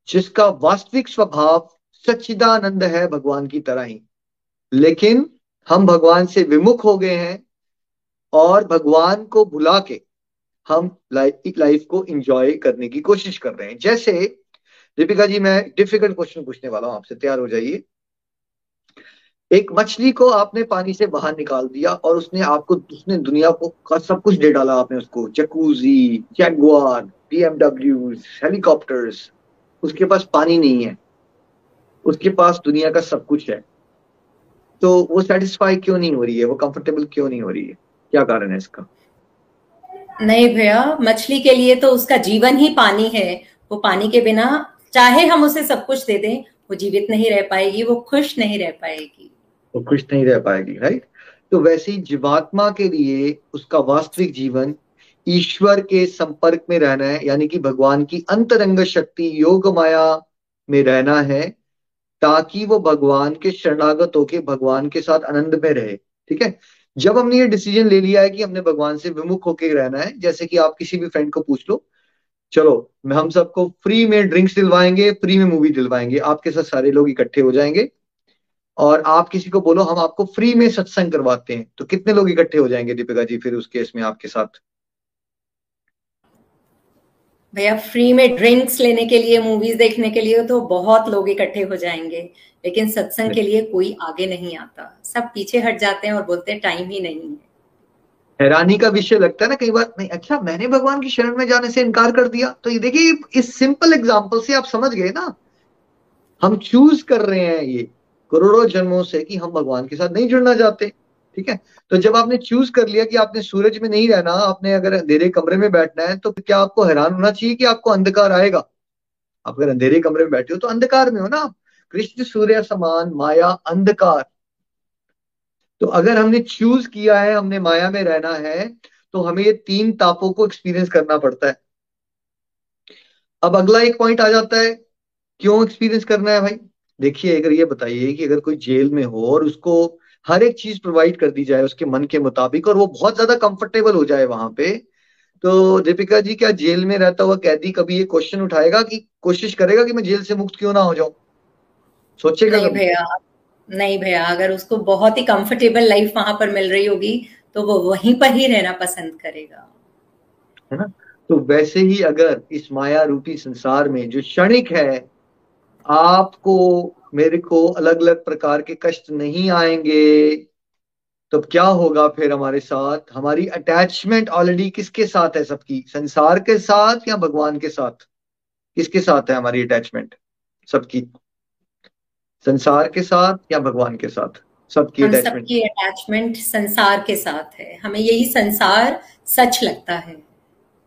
जिसका वास्तविक स्वभाव सच्चिदानंद है भगवान की तरह ही, लेकिन हम भगवान से विमुख हो गए हैं और भगवान को भुला के हम लाइफ लाइफ को एंजॉय करने की कोशिश कर रहे हैं। जैसे, दीपिका जी, मैं डिफ़िकल्ट क्वेश्चन पूछने वाला हूँ, आपसे तैयार हो जाइए। एक मछली को आपने पानी से बाहर निकाल दिया और उसने आपको, उसने दुनिया को सब कुछ दे डाला आपने उसको। जकूजी जैगुआर बीएमडब्ल्यू हेलीकॉप्टर्स उसके पास पानी नहीं है। उसके पास दुनिया का सब कुछ है। तो वो सेटिस्फाई क्यों नहीं हो रही है? वो कंफर्टेबल क्यों नहीं हो रही है? क्या कारण है इसका? नहीं भैया मछली के लिए तो उसका जीवन ही पानी है। वो पानी के बिना चाहे हम उसे सब कुछ दे दें वो जीवित नहीं रह पाएगी वो खुश नहीं रह पाएगी। वो खुश नहीं रह पाएगी राइट तो वैसे ही जीवात्मा के लिए उसका वास्तविक जीवन ईश्वर के संपर्क में रहना है यानी कि भगवान की अंतरंग शक्ति योग माया में रहना है ताकि वो भगवान के शरणागत होके भगवान के साथ आनंद में रहे ठीक है? जब हमने ये डिसीज़न ले लिया है कि हमने भगवान से विमुख होके रहना है, जैसे कि आप किसी भी फ्रेंड को पूछ लो, चलो, मैं हम सबको फ्री में ड्रिंक्स दिलवाएँगे फ्री में मूवी दिलवाएँगे, आपके साथ सारे लोग इकट्ठे हो जाएँगे और आप किसी को बोलो, हम आपको फ्री में सत्संग करवाते हैं। तो कितने लोग इकट्ठे हो जाएँगे दीपिका जी फिर उस केस में आपके साथ? भैया फ्री में ड्रिंक्स लेने के लिए मूवीज़ देखने के लिए तो बहुत लोग इकट्ठे हो जाएँगे, लेकिन सत्संग के लिए कोई आगे नहीं आता। सब पीछे हट जाते हैं और बोलते हैं, टाइम ही नहीं है। हैरानी का विषय लगता है ना कई बार, नहीं अच्छा मैंने भगवान की शरण में जाने से इनकार कर दिया? तो ये देखिए, इस सिंपल एग्ज़ाम्पल से आप समझ गए ना। हम चूज़ कर रहे हैं ये करोड़ों जन्मों से कि हम भगवान के साथ नहीं जुड़ना चाहते। ठीक है? तो जब आपने चूज़ कर लिया कि आपने सूरज में नहीं रहना, आपने अगर अंधेरे कमरे में बैठना है तो क्या आपको हैरान होना चाहिए कि आपको अंधकार आएगा? आप अगर अंधेरे कमरे में बैठे हो तो अंधकार में हो ना कृष्ण सूर्य समान, माया अंधकार। तो अगर हमने चूज़ किया है, हमने माया में रहना है तो हमें ये तीन तापों को एक्सपीरियंस करना पड़ता है। अब अगला एक पॉइंट आ जाता है, क्यों एक्सपीरियंस करना है भाई? देखिए, अगर ये बताइए कि अगर कोई जेल में हो और उसको हर एक चीज़ प्रोवाइड कर दी जाए उसके मन के मुताबिक और वो बहुत ज़्यादा कंफर्टेबल हो जाए वहाँ पे। तो दीपिका जी क्या जेल में रहता हुआ कैदी कभी ये क्वेश्चन उठाएगा कि कोशिश करेगा कि मैं जेल से मुक्त क्यों ना हो जाऊँ? सोचेगा नहीं भैया नहीं भैया अगर उसको बहुत ही कंफर्टेबल लाइफ वहाँ पर मिल रही होगी तो वो वहीं पर ही रहना पसंद करेगा। है ना? तो वैसे ही अगर इस माया रूपी संसार में जो क्षणिक है आपको मेरे को अलग अलग प्रकार के कष्ट नहीं आएँगे। तो क्या होगा फिर हमारे साथ? हमारी अटैचमेंट ऑलरेडी किसके साथ है सबकी? संसार के साथ या भगवान के साथ? किसके साथ है हमारी अटैचमेंट सबकी। संसार के साथ या भगवान के साथ? सबकी अटैचमेंट सबकी अटैचमेंट संसार के साथ है। हमें यही संसार सच लगता है।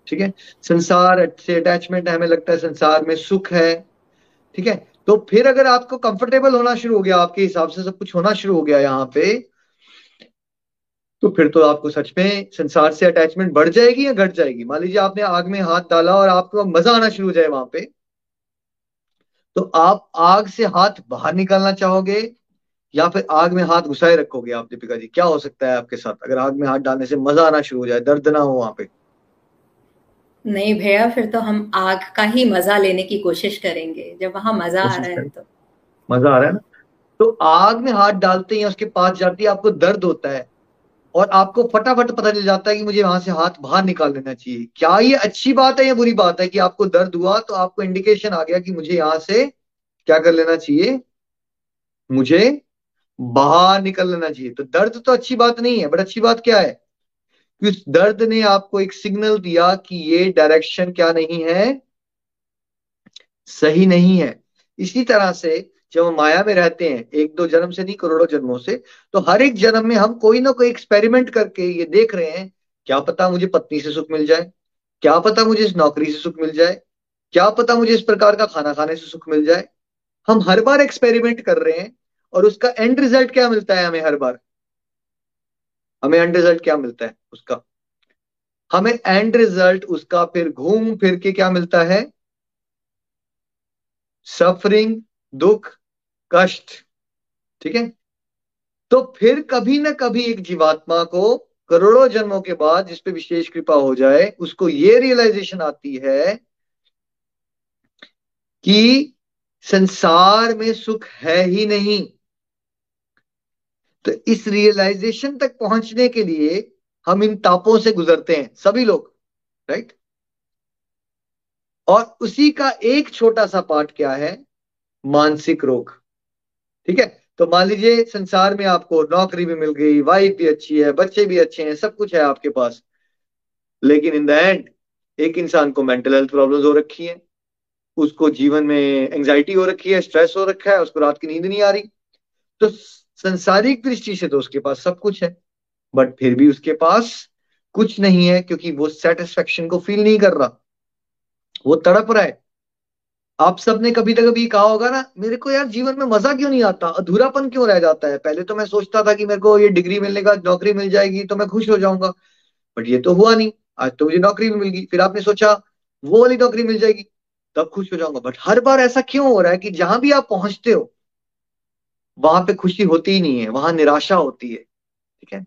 ठीक है? संसार से अटैचमेंट हमें लगता है संसार में सुख है। ठीक है? तो फिर अगर आपको कंफर्टेबल होना शुरू हो गया, आपके हिसाब से सब कुछ होना शुरू हो गया यहाँ पे तो फिर तो आपको सच में संसार से अटैचमेंट बढ़ जाएगी या घट जाएगी? मान लीजिए आपने आग में हाथ डाला और आपको मज़ा आना शुरू हो जाए वहाँ पे तो आप आग से हाथ बाहर निकालना चाहोगे या फिर आग में हाथ घुसाए रखोगे आप, दीपिका जी? क्या हो सकता है आपके साथ? अगर आग में हाथ डालने से मज़ा आना शुरू हो जाए, दर्द ना हो वहाँ पे। नहीं भैया फिर तो हम आग का ही मज़ा लेने की कोशिश करेंगे। जब वहाँ मज़ा आ रहा है तो। मज़ा आ रहा है ना? तो आग में हाथ डालते ही उसके पास जाती है आपको दर्द होता है। और आपको फटाफट पता चल जाता है कि मुझे वहाँ से हाथ बाहर निकाल लेना चाहिए। क्या ये अच्छी बात है या बुरी बात है कि आपको दर्द हुआ? तो आपको इंडिकेशन आ गया कि मुझे यहाँ से क्या कर लेना चाहिए? मुझे बाहर निकल लेना चाहिए। तो दर्द तो अच्छी बात नहीं है बट अच्छी बात क्या है? कि उस दर्द ने आपको एक सिग्नल दिया कि ये डायरेक्शन क्या नहीं है? सही नहीं है। इसी तरह से जब हम माया में रहते हैं, एक दो जन्म से नहीं, करोड़ों जन्मों से तो हर एक जन्म में हम कोई ना कोई एक्सपेरिमेंट करके ये देख रहे हैं, क्या पता मुझे पत्नी से सुख मिल जाए? क्या पता मुझे इस नौकरी से सुख मिल जाए? क्या पता मुझे इस प्रकार का खाना खाने से सुख मिल जाए? हम हर बार एक्सपेरिमेंट कर रहे हैं और उसका एंड रिज़ल्ट क्या मिलता है हमें हर बार? हमें एंड रिज़ल्ट क्या मिलता है उसका? हमें एंड रिज़ल्ट उसका फिर घूम फिर के क्या मिलता है? सफरिंग दुख, कष्ट, ठीक है? तो फिर कभी ना कभी एक जीवात्मा को करोड़ों जन्मों के बाद जिस पे विशेष कृपा हो जाए, उसको ये रियलाइजेशन आती है कि संसार में सुख है ही नहीं। तो इस रियलाइजेशन तक पहुँचने के लिए हम इन तापों से गुजरते हैं, सभी लोग राइट और उसी का एक छोटा सा पार्ट क्या है? मानसिक रोग, ठीक है? तो मान लीजिए संसार में आपको नौकरी भी मिल गई वाइफ भी अच्छी है, बच्चे भी अच्छे हैं, सब कुछ है आपके पास। लेकिन इन द एंड एक इंसान को मेंटल हेल्थ प्रॉब्लम्स हो रखी है, उसको जीवन में एंजाइटी हो रखी है स्ट्रेस हो रखा है, उसको रात की नींद नहीं आ रही। तो संसारिक दृष्टि से तो उसके पास सब कुछ है बट फिर भी उसके पास कुछ नहीं है, क्योंकि वो सेटिस्फेक्शन को फील नहीं कर रहा। वो तड़प रहा है। आप सबने कभी ना कभी कहा होगा ना, मेरे को यार जीवन में मज़ा क्यों नहीं आता? अधूरापन क्यों रह जाता है? पहले तो मैं सोचता था कि मेरे को ये डिग्री मिलने का नौकरी मिल जाएगी तो मैं खुश हो जाऊँगा। बट ये तो हुआ नहीं। आज तो मुझे नौकरी भी मिल गई। फिर आपने सोचा, वो वाली नौकरी मिल जाएगी, तब खुश हो जाऊँगा। बट हर बार ऐसा क्यों हो रहा है कि जहाँ भी आप पहुँचते हो वहाँ पे खुशी होती ही नहीं है, वहाँ निराशा होती है, ठीक है?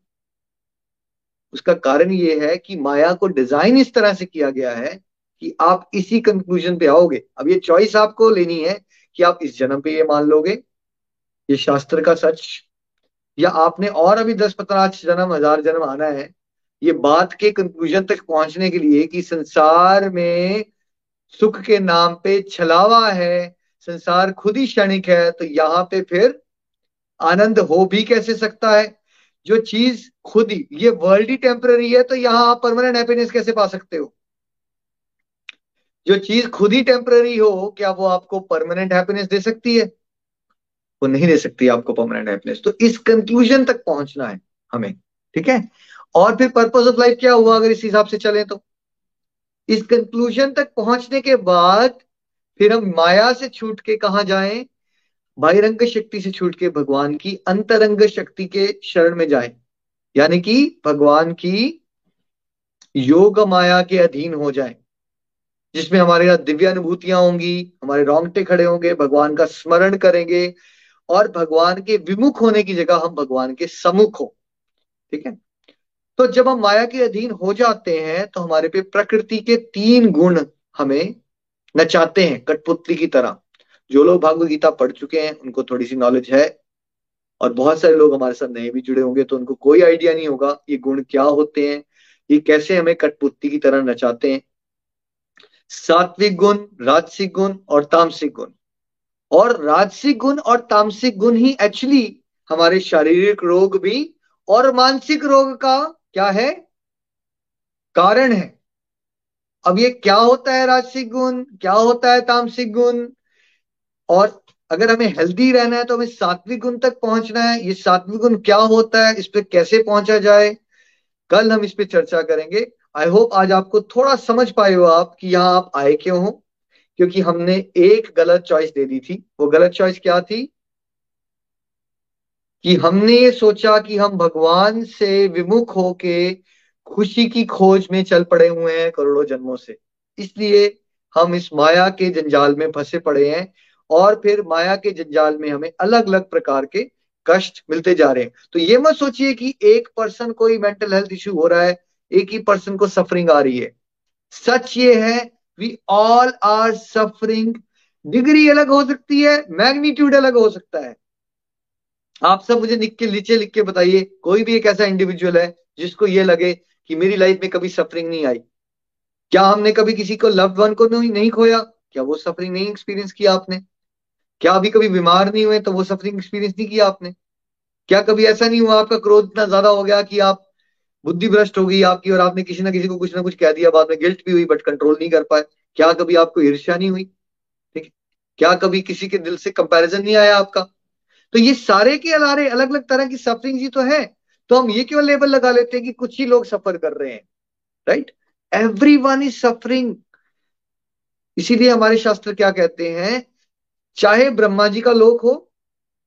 उसका कारण ये है कि माया को डिज़ाइन इस तरह से किया गया है कि आप इसी कंक्लूजन पे आओगे। अब ये चॉइस आपको लेनी है कि आप इस जन्म पे ये मान लोगे, ये शास्त्र का सच, या आपने और अभी दस पचास जन्म, हज़ार जन्म आना है, ये बात के कंक्लूजन तक पहुँचने के लिए कि संसार में सुख के नाम पे छलावा है, संसार खुद ही क्षणिक है तो यहाँ पे फिर आनंद हो भी कैसे सकता है? जो चीज़ खुद ही, ये वर्ल्ड ही टेम्पररी है तो यहाँ आप परमानेंट हैप्पीनेस कैसे पा सकते हो? जो चीज़ खुद ही टेम्पररी हो, क्या वो आपको परमानेंट हैप्पीनेस दे सकती है? वो नहीं दे सकती आपको परमानेंट हैप्पीनेस तो इस कंक्लूजन तक पहुँचना है हमें, ठीक है? और फिर पर्पज ऑफ़ लाइफ क्या हुआ अगर इस हिसाब से चले तो? इस कंक्लूजन तक पहुँचने के बाद फिर हम माया से छूट के कहा जाएँ? बाहिरंग शक्ति से छूट के भगवान की अंतरंग शक्ति के शरण में जाए। यानी कि भगवान की योग माया के अधीन हो जाए। जिसमें हमारे यहाँ दिव्य अनुभूतियाँ होंगी, हमारे रोंगटे खड़े होंगे, भगवान का स्मरण करेंगे, और भगवान के विमुख होने की जगह हम भगवान के सम्मुख हो। ठीक है? तो जब हम माया के अधीन हो जाते हैं तो हमारे पे प्रकृति के तीन गुण हमें नचाते हैं, कठपुतली की तरह। जो लोग भागवत गीता पढ़ चुके हैं, उनको थोड़ी सी नॉलेज है और बहुत सारे लोग हमारे साथ नए भी जुड़े होंगे तो उनको कोई आइडिया नहीं होगा ये गुण क्या होते हैं, ये कैसे हमें कठपुतली की तरह नचाते हैं। सात्विक गुण, राजसिक गुण और तामसिक गुण। और राजसिक गुण और तामसिक गुण ही एक्चुअली हमारे शारीरिक रोग भी और मानसिक रोग का क्या है? कारण है। अब ये क्या होता है राजसिक गुण, क्या होता है तामसिक गुण और अगर हमें हेल्दी रहना है तो हमें सात्विक गुण तक पहुँचना है। ये सात्विक गुण क्या होता है, इस पर कैसे पहुँचा जाए, कल हम इस पर चर्चा करेंगे। आई होप आज आपको थोड़ा समझ पाए हो आप कि यहाँ आप आए क्यों हो, क्योंकि हमने एक गलत चॉइस दे दी थी। वो गलत चॉइस क्या थी? कि हमने ये सोचा कि हम भगवान से विमुख होके खुशी की खोज में चल पड़े हुए हैं करोड़ों जन्मों से। इसलिए हम इस माया के जंजाल में फंसे पड़े हैं। और फिर माया के जंजाल में हमें अलग अलग प्रकार के कष्ट मिलते जा रहे हैं। तो ये मत सोचिए कि एक पर्सन कोई मेंटल हेल्थ इश्यू हो रहा है एक ही पर्सन को सफरिंग आ रही है। सच ये है we all are suffering degree अलग हो सकती है मैग्नीट्यूड अलग हो सकता है। आप सब मुझे लिख के नीचे लिख के बताइए कोई भी एक ऐसा इंडिविजुअल है जिसको ये लगे कि मेरी लाइफ में कभी सफरिंग नहीं आई। क्या हमने कभी किसी को लव्ड वन को नहीं, नहीं खोया? क्या वो सफरिंग नहीं एक्सपीरियंस किया आपने? क्या अभी कभी बीमार नहीं हुए तो वो सफरिंग एक्सपीरियंस नहीं किया आपने? क्या कभी ऐसा नहीं हुआ आपका क्रोध इतना ज़्यादा हो गया कि आप बुद्धि भ्रष्ट हो गई आपकी और आपने किसी ना किसी को कुछ ना कुछ कह दिया, बाद में गिल्ट भी हुई बट कंट्रोल नहीं कर पाए? क्या कभी आपको ईर्ष्या नहीं हुई? ठीक है? क्या कभी किसी के दिल से कंपैरिजन नहीं आया आपका? तो ये सारे के अलारे अलग अलग तरह की सफरिंग ही तो है। तो हम ये क्यों लेबल लगा लेते हैं कि कुछ ही लोग सफ़र कर रहे हैं right every one is suffering इसीलिए हमारे शास्त्र क्या कहते हैं? चाहे ब्रह्मा जी का लोक हो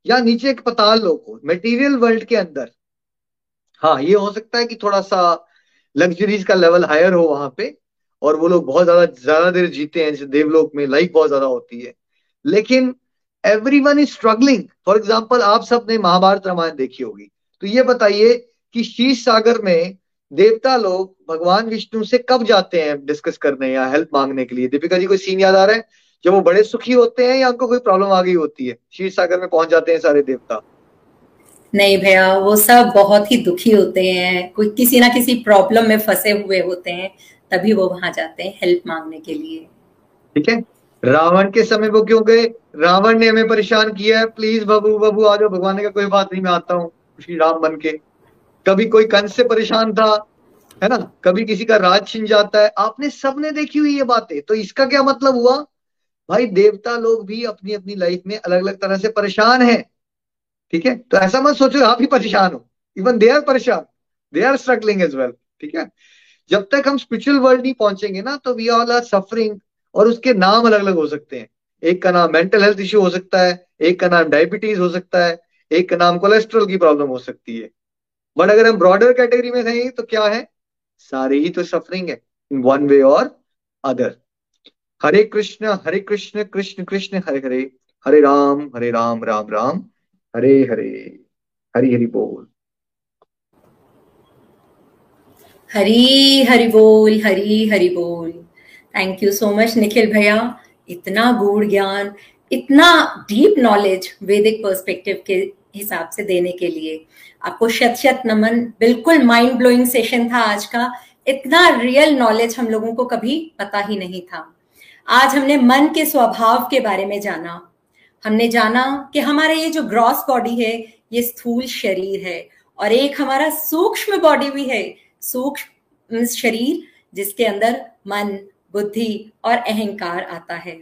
या नीचे एक पताल लोक हो मेटीरियल वर्ल्ड के अंदर। हाँ ये हो सकता है कि थोड़ा सा लग्जरीज का लेवल हायर हो वहाँ पे, और वो लोग बहुत ज़्यादा ज़्यादा देर जीते हैं, जैसे देवलोक में लाइफ बहुत ज़्यादा होती है। लेकिन every one is struggling for example आप सबने महाभारत रामायण देखी होगी। तो ये बताइए कि शीश सागर में देवता लोग भगवान विष्णु से कब जाते हैं डिस्कस करने या हेल्प मांगने के लिए? दीपिका जी, कोई सीन याद आ रहा है? जब वो बड़े सुखी होते हैं या उनको कोई प्रॉब्लम आ गई होती है? शीर सागर में पहुँच जाते हैं सारे देवता। नहीं भैया वो सब बहुत ही दुखी होते हैं। कोई किसी ना किसी प्रॉब्लम में फंसे हुए होते हैं तभी वो वहाँ जाते हैं हेल्प मांगने के लिए। ठीक है? रावण के समय वो क्यों गए? रावण ने हमें परेशान किया है। प्लीज़ बाबू बाबू आ जाओ भगवान का कोई बात नहीं मैं आता हूँ। श्री राम बन के। कभी कोई कंस से परेशान था है ना? कभी किसी का राज छिन जाता है। आपने सबने देखी हुई ये बातें तो इसका क्या मतलब हुआ? भाई देवता लोग भी अपनी अपनी लाइफ में अलग अलग तरह से परेशान है। ठीक है? तो ऐसा मत सोचो, आप ही परेशान हो। इवन दे आर परेशान। They are struggling as well ठीक है? जब तक हम स्पिरिचुअल वर्ल्ड नहीं पहुँचेंगे ना तो वी ऑल आर सफरिंग और उसके नाम अलग अलग हो सकते हैं। एक का नाम मेंटल हेल्थ इश्यू हो सकता है, एक का नाम डायबिटीज़ हो सकता है, एक का नाम कोलेस्ट्रॉल की प्रॉब्लम हो सकती है। बट अगर हम ब्रॉडर कैटेगरी में रहेंगे तो क्या है? सारे ही तो सफरिंग है in one way or other Hare Krishna Hare Krishna Krishna Krishna, Hare Hare Hare Ram Hare Ram Ram Ram, Hare Hare, Hari Hari बोल। हरी हरि बोल, हरी हरि बोल। Thank you so much Nikhil भैया इतना गूढ़ ज्ञान, इतना डीप नॉलेज वैदिक पर्सपेक्टिव के हिसाब से देने के लिए। आपको शत शत नमन। बिल्कुल माइंड ब्लोइंग सेशन था आज का। इतना रियल नॉलेज हम लोगों को कभी पता ही नहीं था। आज हमने मन के स्वभाव के बारे में जाना। हमने जाना कि हमारा ये जो ग्रॉस बॉडी है, ये स्थूल शरीर है और एक हमारा सूक्ष्म बॉडी भी है। सूक्ष्म शरीर जिसके अंदर मन, बुद्धि और अहंकार आता है।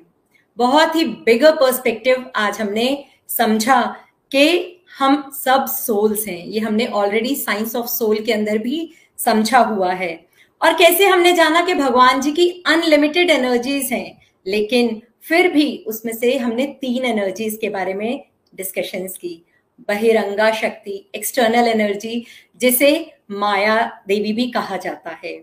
बहुत ही बिगर पर्सपेक्टिव आज हमने समझा कि हम सब सोल्स हैं। ये हमने ऑलरेडी साइंस ऑफ़ सोल के अंदर भी समझा हुआ है। और कैसे हमने जाना कि भगवान जी की अनलिमिटेड एनर्जीज हैं, लेकिन फिर भी उसमें से हमने तीन एनर्जीज के बारे में डिस्कशंस की। बहिरंगा शक्ति एक्सटर्नल एनर्जी जिसे माया देवी भी कहा जाता है।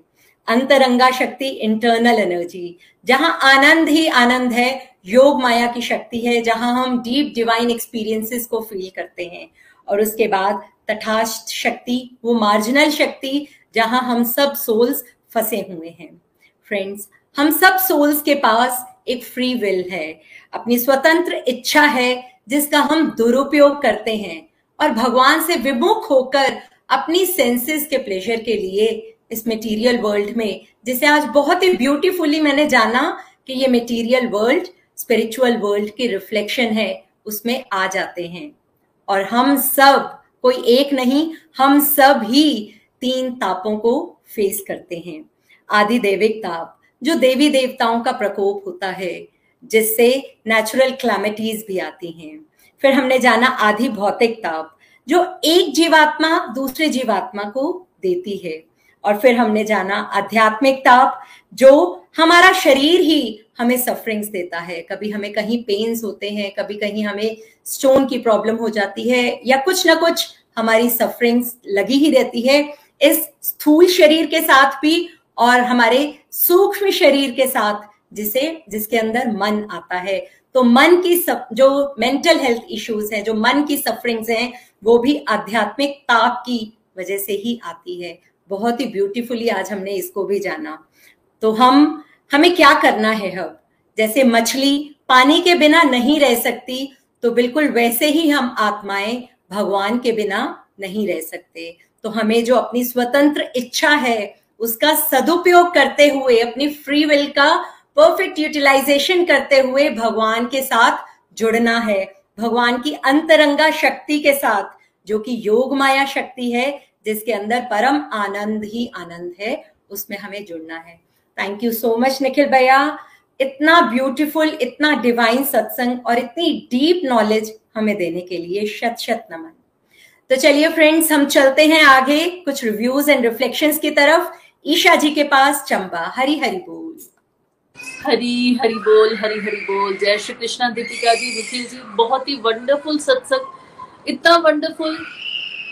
अंतरंगा शक्ति इंटरनल एनर्जी जहाँ आनंद ही आनंद है, योग माया की शक्ति है, जहाँ हम डीप डिवाइन एक्सपीरियंसेस को फील करते हैं। और उसके बाद तथास्थ शक्ति, वो मार्जिनल शक्ति जहाँ हम सब सोल्स फंसे हुए हैं। फ्रेंड्स हम सब सोल्स के पास एक फ्री विल है। अपनी स्वतंत्र इच्छा है, जिसका हम दुरुपयोग करते हैं और भगवान से विमुख होकर अपनी सेंसेस के प्लेजर के लिए इस मटेरियल वर्ल्ड में, जिसे आज बहुत ही ब्यूटीफुली मैंने जाना कि ये मटेरियल वर्ल्ड स्पिरिचुअल वर्ल्ड की रिफ्लेक्शन है, उसमें आ जाते हैं। और हम सब, कोई एक नहीं, हम सब ही तीन तापों को फेस करते हैं। आदि देविक ताप, जो देवी देवताओं का प्रकोप होता है, जिससे नेचुरल क्लामिटीज भी आती हैं। फिर हमने जाना आधि भौतिक ताप, जो एक जीवात्मा दूसरे जीवात्मा को देती है। और फिर हमने जाना आध्यात्मिक ताप, जो हमारा शरीर ही हमें सफरिंग्स देता है। कभी हमें कहीं पेन्स होते हैं, कभी कहीं हमें स्टोन की प्रॉब्लम हो जाती है, या कुछ ना कुछ हमारी सफरिंग्स लगी ही रहती है। इस स्थूल शरीर के साथ भी और हमारे सूक्ष्म शरीर के साथ जिसे, जिसके अंदर मन आता है। तो मन की सब जो मेंटल हेल्थ इश्यूज़ हैं, जो मन की सफरिंग्स हैं, वो भी आध्यात्मिक ताप की वजह से ही आती है। बहुत ही ब्यूटीफुली आज हमने इसको भी जाना। तो हम, हमें क्या करना है अब? जैसे मछली पानी के बिना नहीं रह सकती तो बिल्कुल वैसे ही हम आत्माएँ भगवान के बिना नहीं रह सकते। तो हमें जो अपनी स्वतंत्र इच्छा है, उसका सदुपयोग करते हुए, अपनी फ्री विल का परफेक्ट यूटिलाइजेशन करते हुए भगवान के साथ जुड़ना है। भगवान की अंतरंगा शक्ति के साथ, जो कि योग माया शक्ति है, जिसके अंदर परम आनंद ही आनंद है, उसमें हमें जुड़ना है। Thank you so much Nikhil भैया इतना ब्यूटीफुल इतना डिवाइन सत्संग और इतनी डीप नॉलेज हमें देने के लिए शत शत नमन। तो चलिए फ्रेंड्स हम चलते हैं आगे कुछ रिव्यूज़ एंड रिफ्लेक्शंस की तरफ़। ईशा जी के पास चंबा, हरी हरी बोल। हरी हरी बोल, हरी हरी बोल। जय श्री कृष्णा, दीपिका जी, निखिल जी, बहुत ही वंडरफुल सत्संग। इतना वंडरफुल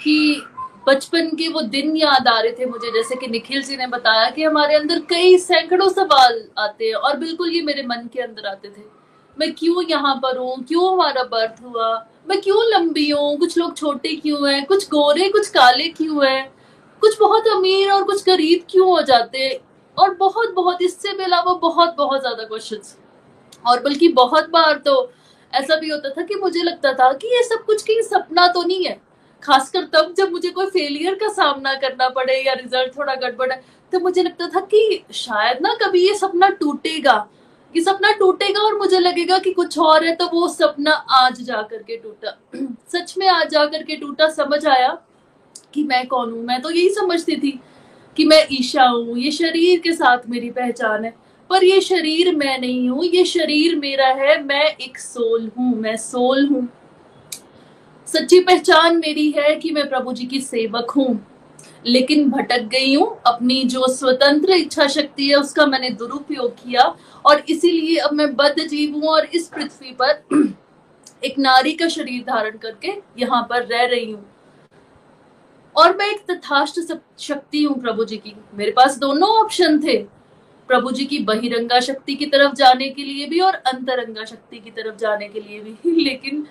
कि बचपन के वो दिन याद आ रहे थे मुझे। जैसे कि निखिल जी ने बताया कि हमारे अंदर कई सैकड़ों सवाल आते हैं और बिल्कुल ये मेरे मन के अंदर आते थे। मैं क्यों यहाँ पर हूँ? क्यों हमारा बर्थ हुआ? मैं क्यों लंबी हूँ? कुछ लोग छोटे क्यों हैं? कुछ गोरे, कुछ काले क्यों हैं? कुछ बहुत अमीर और कुछ गरीब क्यों हो जाते? और बहुत बहुत, इससे भी अलावा बहुत बहुत ज़्यादा क्वेश्चन और बल्कि बहुत बार तो ऐसा भी होता था कि मुझे लगता था कि ये सब कुछ कहीं सपना तो नहीं है। खासकर तब जब मुझे कोई फेलियर का सामना करना पड़े या रिज़ल्ट थोड़ा गड़बड़ है तो मुझे लगता था कि शायद ना कभी ये सपना टूटेगा। ये सपना टूटेगा और मुझे लगेगा कि कुछ और है तो वो सपना आज जा करके टूटा। सच में आज जा करके टूटा, समझ आया कि मैं कौन हूँ। मैं तो यही समझती थी कि मैं ईशा हूँ। ये शरीर के साथ मेरी पहचान है। पर ये शरीर मैं नहीं हूँ। ये शरीर मेरा है। मैं एक सोल हूँ। मैं सोल हूँ। सच्ची पहचान मेरी है कि मैं प्रभु जी की सेवक हूँ। लेकिन भटक गई हूँ। अपनी जो स्वतंत्र इच्छा शक्ति है, उसका मैंने दुरुपयोग किया। और इसीलिए अब मैं बद्ध जीव हूँ और इस पृथ्वी पर एक नारी का शरीर धारण करके यहाँ पर रह रही हूँ। और मैं एक तथाष्ट शक्ति हूँ प्रभु जी की। मेरे पास दोनों ऑप्शन थे। प्रभु जी की बहिरंगा शक्ति की तरफ़ जाने के लिए भी और अंतरंगा शक्ति की तरफ़ जाने के लिए भी। लेकिन